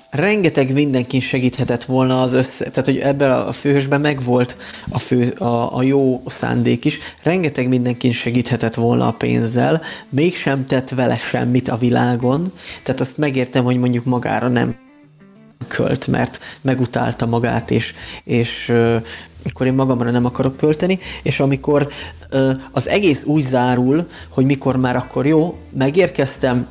rengeteg mindenkin segíthetett volna az össze, tehát hogy ebben a főhősben megvolt a, fő, a, a jó szándék is, rengeteg mindenkin segíthetett volna a pénzzel, mégsem tett vele semmit a világon, tehát azt megértem, hogy mondjuk magára nem költ, mert megutálta magát, és, és uh, akkor én magamra nem akarok költeni, és amikor uh, az egész úgy zárul, hogy mikor már akkor jó, megérkeztem,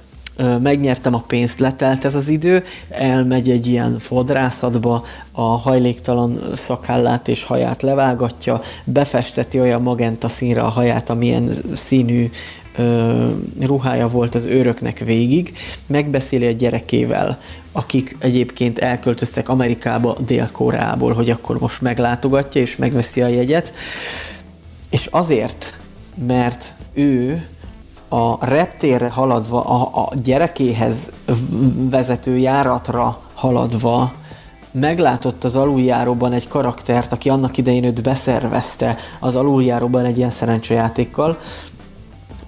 megnyertem a pénzt, letelt ez az idő, elmegy egy ilyen fodrászatba, a hajléktalan szakállát és haját levágatja, befesteti olyan magenta színre a haját, amilyen színű ö, ruhája volt az őröknek végig, megbeszéli a gyerekével, akik egyébként elköltöztek Amerikába, Dél-Koreából, hogy akkor most meglátogatja és megveszi a jegyet, és azért, mert ő a reptérre haladva, a, a gyerekéhez vezető járatra haladva meglátott az aluljáróban egy karaktert, aki annak idején őt beszervezte az aluljáróban egy ilyen szerencsejátékkal,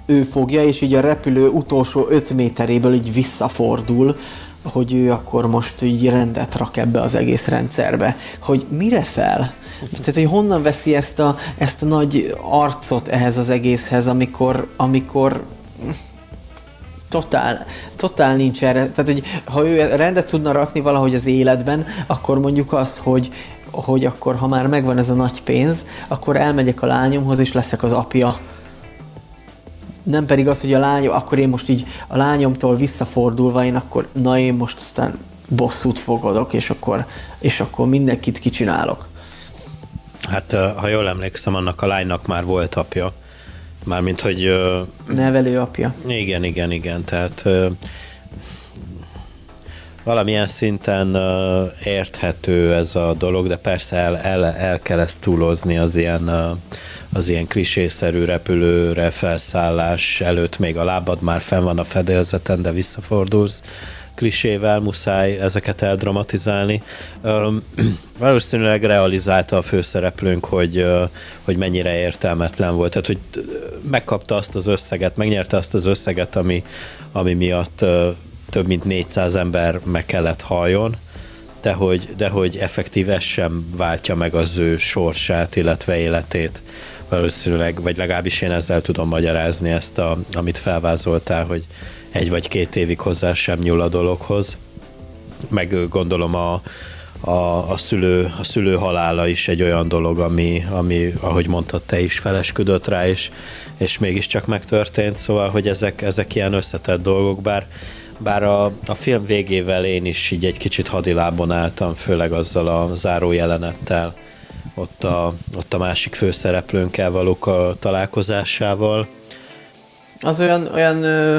ő fogja, és így a repülő utolsó 5 méteréből így visszafordul, hogy ő akkor most így rendet rak ebbe az egész rendszerbe. Hogy mire fel? Tehát, hogy honnan veszi ezt a, ezt a nagy arcot ehhez az egészhez, amikor, amikor totál, totál nincs erre. Tehát, hogy ha ő rendet tudna rakni valahogy az életben, akkor mondjuk az, hogy, hogy akkor, ha már megvan ez a nagy pénz, akkor elmegyek a lányomhoz, és leszek az apja nem pedig az, hogy a lányom, akkor én most így a lányomtól visszafordulva, én akkor, na én most aztán bosszút fogadok, és akkor, és akkor mindenkit kicsinálok. Hát, ha jól emlékszem, annak a lánynak már volt apja. Mármint, hogy... Nevelő apja. Igen, igen, igen. Tehát valamilyen szinten érthető ez a dolog, de persze el, el, el kell ezt túlozni az ilyen az ilyen klisészerű repülőre felszállás előtt még a lábad már fenn van a fedélzeten, de visszafordulsz klisével, muszáj ezeket eldramatizálni. [CLEARS THROAT] valószínűleg realizálta a főszereplőnk, hogy, hogy mennyire értelmetlen volt. Tehát, hogy megkapta azt az összeget, megnyerte azt az összeget, ami, ami miatt több mint 400 ember meg kellett halljon, de hogy, de hogy effektív ez sem váltja meg az ő sorsát, illetve életét valószínűleg, vagy legalábbis én ezzel tudom magyarázni ezt, a, amit felvázoltál, hogy egy vagy két évig hozzá sem nyúl a dologhoz. Meg gondolom a, a, a, szülő, a szülő halála is egy olyan dolog, ami, ami ahogy mondtad, te is felesküdött rá, és, és mégiscsak megtörtént, szóval, hogy ezek, ezek ilyen összetett dolgok, bár, bár a, a film végével én is így egy kicsit hadilábon álltam, főleg azzal a záró jelenettel, ott a, ott a másik főszereplőnkkel valók a találkozásával. Az olyan, olyan ö,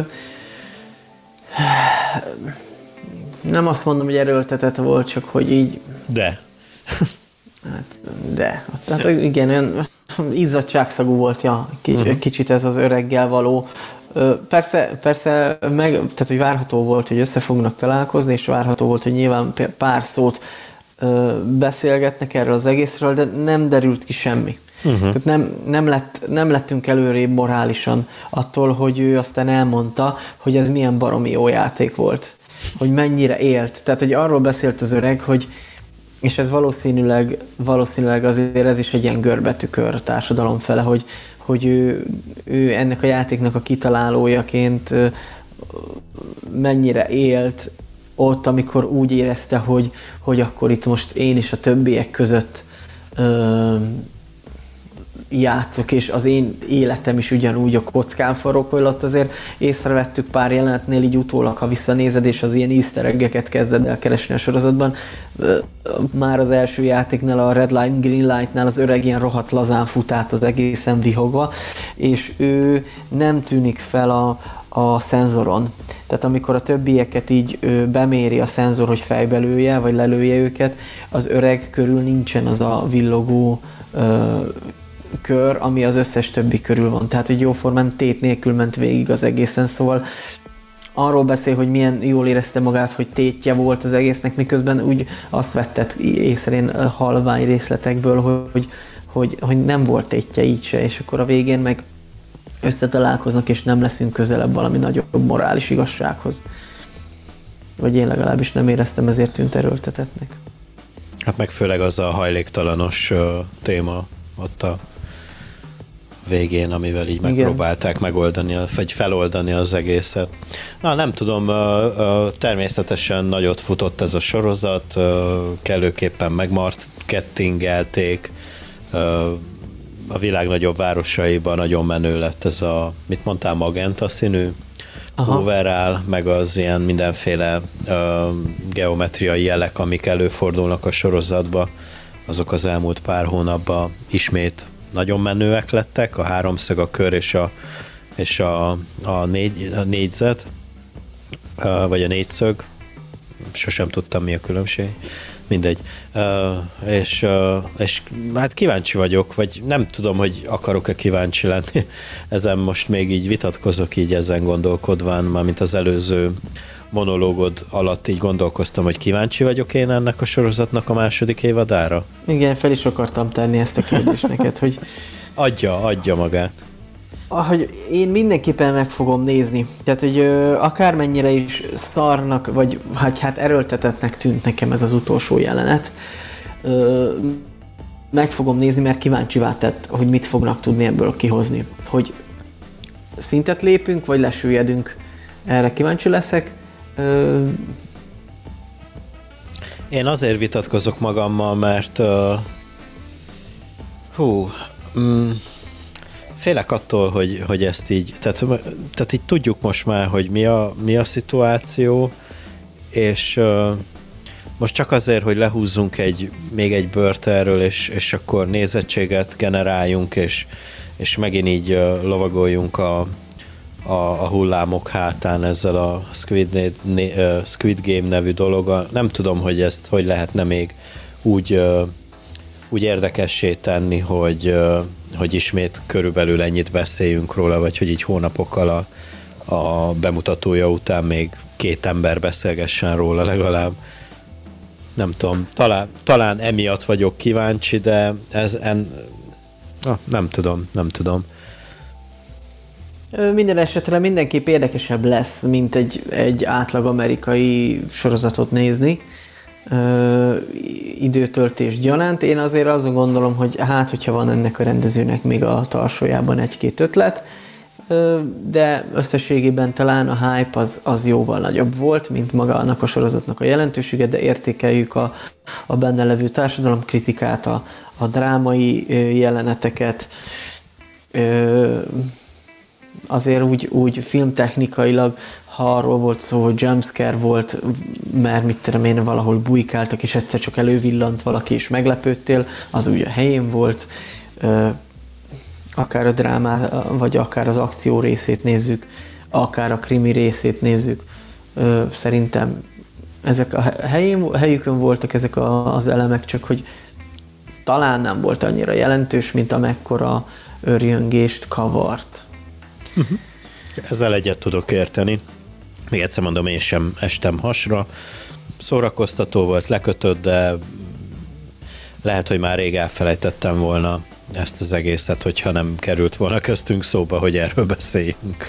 nem azt mondom, hogy erőltetett volt, csak hogy így... De. Hát, de, tehát igen, olyan izzadságszagú volt ja, uh-huh. kicsit ez az öreggel való. Persze, persze meg, tehát, hogy várható volt, hogy össze fognak találkozni, és várható volt, hogy nyilván pár szót beszélgetnek erről az egészről, de nem derült ki semmi. Uh-huh. Tehát nem, nem, lett, nem lettünk előrébb morálisan attól, hogy ő aztán elmondta, hogy ez milyen baromi jó játék volt. Hogy mennyire élt. Tehát, hogy arról beszélt az öreg, hogy és ez valószínűleg, valószínűleg azért ez is egy ilyen görbetükör a társadalom fele, hogy, hogy ő, ő ennek a játéknak a kitalálójaként mennyire élt ott, amikor úgy érezte, hogy, hogy akkor itt most én is a többiek között ö, játszok, és az én életem is ugyanúgy a kockán forog, hogy ott azért észrevettük pár jelenetnél így utólag, ha visszanézed, és az ilyen easter kezded el keresni a sorozatban. Már az első játéknál, a Red Light, Green Light-nál az öreg ilyen rohadt lazán fut át az egészen vihogva, és ő nem tűnik fel a, a szenzoron. Tehát amikor a többieket így beméri a szenzor, hogy fejbelője, vagy lelője őket, az öreg körül nincsen az a villogó ö, kör, ami az összes többi körül van. Tehát, hogy jóformán tét nélkül ment végig az egészen, szóval arról beszél, hogy milyen jól érezte magát, hogy tétje volt az egésznek, miközben úgy azt vettet észre halvány részletekből, hogy, hogy, hogy nem volt tétje így se, és akkor a végén meg összetalálkoznak, és nem leszünk közelebb valami nagyobb morális igazsághoz. Vagy én legalábbis nem éreztem ezért tűnt erőltetetnek. Hát meg főleg az a hajléktalanos uh, téma ott a végén, amivel így Igen. megpróbálták megoldani, vagy feloldani az egészet. Na, nem tudom, természetesen nagyot futott ez a sorozat, kellőképpen megmarketingelték, a világ nagyobb városaiban nagyon menő lett ez a, mit mondtál, magenta színű overall, meg az ilyen mindenféle uh, geometriai jelek, amik előfordulnak a sorozatba, azok az elmúlt pár hónapban ismét nagyon menőek lettek, a háromszög, a kör és a, és a, a, négy, a négyzet, uh, vagy a négyszög, sosem tudtam mi a különbség mindegy. Uh, és, uh, és hát kíváncsi vagyok, vagy nem tudom, hogy akarok-e kíváncsi lenni. [LAUGHS] Ezen most még így vitatkozok, így ezen gondolkodván, már mint az előző monológod alatt így gondolkoztam, hogy kíváncsi vagyok én ennek a sorozatnak a második évadára? Igen, fel is akartam tenni ezt a kérdést neked, hogy... Adja, adja magát hogy én mindenképpen meg fogom nézni. Tehát, hogy ö, akármennyire is szarnak, vagy hát, hát erőltetetnek tűnt nekem ez az utolsó jelenet, ö, meg fogom nézni, mert kíváncsi tett, hogy mit fognak tudni ebből kihozni. Hogy szintet lépünk, vagy lesüljedünk. Erre kíváncsi leszek. Ö, én azért vitatkozok magammal, mert uh, hú, mm, félek attól, hogy, hogy ezt így, tehát, tehát így tudjuk most már, hogy mi a, mi a szituáció, és uh, most csak azért, hogy lehúzzunk egy, még egy bört erről, és, és akkor nézettséget generáljunk, és, és megint így uh, lovagoljunk a, a, a hullámok hátán ezzel a Squid, uh, Squid Game nevű dologgal. Nem tudom, hogy ezt hogy lehetne még úgy, uh, úgy érdekessé tenni, hogy, hogy ismét körülbelül ennyit beszéljünk róla, vagy hogy így hónapokkal a, a bemutatója után még két ember beszélgessen róla legalább. Nem tudom, talán, talán emiatt vagyok kíváncsi, de ez en, ah, nem tudom, nem tudom. Minden esetre mindenképp érdekesebb lesz, mint egy, egy átlag amerikai sorozatot nézni ö, időtöltés gyanánt. Én azért azon gondolom, hogy hát, hogyha van ennek a rendezőnek még a tarsójában egy-két ötlet, ö, de összességében talán a hype az, az jóval nagyobb volt, mint maga annak a sorozatnak a jelentősége, de értékeljük a, a benne levő társadalomkritikát, a, a drámai jeleneteket, ö, azért úgy, úgy filmtechnikailag ha arról volt szó, hogy jumpscare volt, mert mit tudom én, valahol bujkáltak, és egyszer csak elővillant valaki, és meglepődtél, az úgy a helyén volt. Akár a drámá, vagy akár az akció részét nézzük, akár a krimi részét nézzük. Szerintem ezek a helyén, helyükön voltak ezek az elemek, csak hogy talán nem volt annyira jelentős, mint amekkora örjöngést kavart. Ezzel egyet tudok érteni. Még egyszer mondom, én sem estem hasra. Szórakoztató volt, lekötött, de lehet, hogy már rég elfelejtettem volna ezt az egészet, hogyha nem került volna köztünk szóba, hogy erről beszéljünk.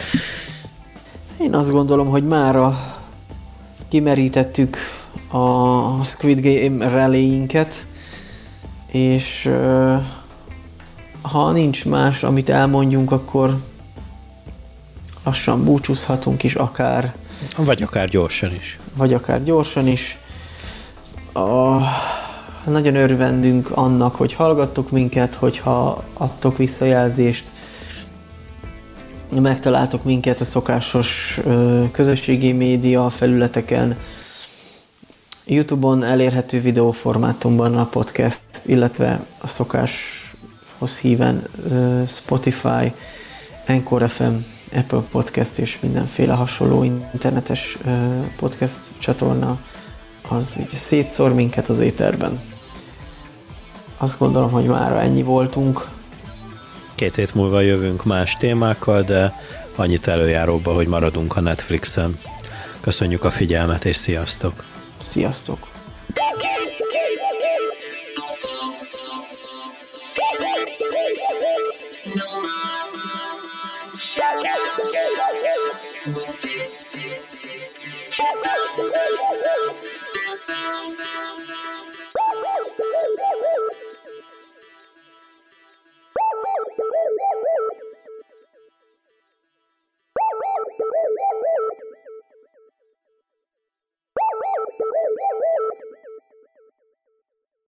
Én azt gondolom, hogy mára kimerítettük a Squid Game reléinket, és ha nincs más, amit elmondjunk, akkor lassan búcsúzhatunk is akár. Vagy akár gyorsan is. Vagy akár gyorsan is. A, nagyon örvendünk annak, hogy hallgattok minket, hogyha adtok visszajelzést, megtaláltok minket a szokásos közösségi média felületeken, Youtube-on elérhető videóformátumban a podcast, illetve a szokáshoz híven Spotify, Anchor FM, Apple Podcast és mindenféle hasonló internetes podcast csatorna az így szétszor minket az éterben. Azt gondolom, hogy már ennyi voltunk. Két hét múlva jövünk más témákkal, de annyit előjáróba, hogy maradunk a Netflixen. Köszönjük a figyelmet, és sziasztok! Sziasztok! Move it. Hello. Dance, dance, dance.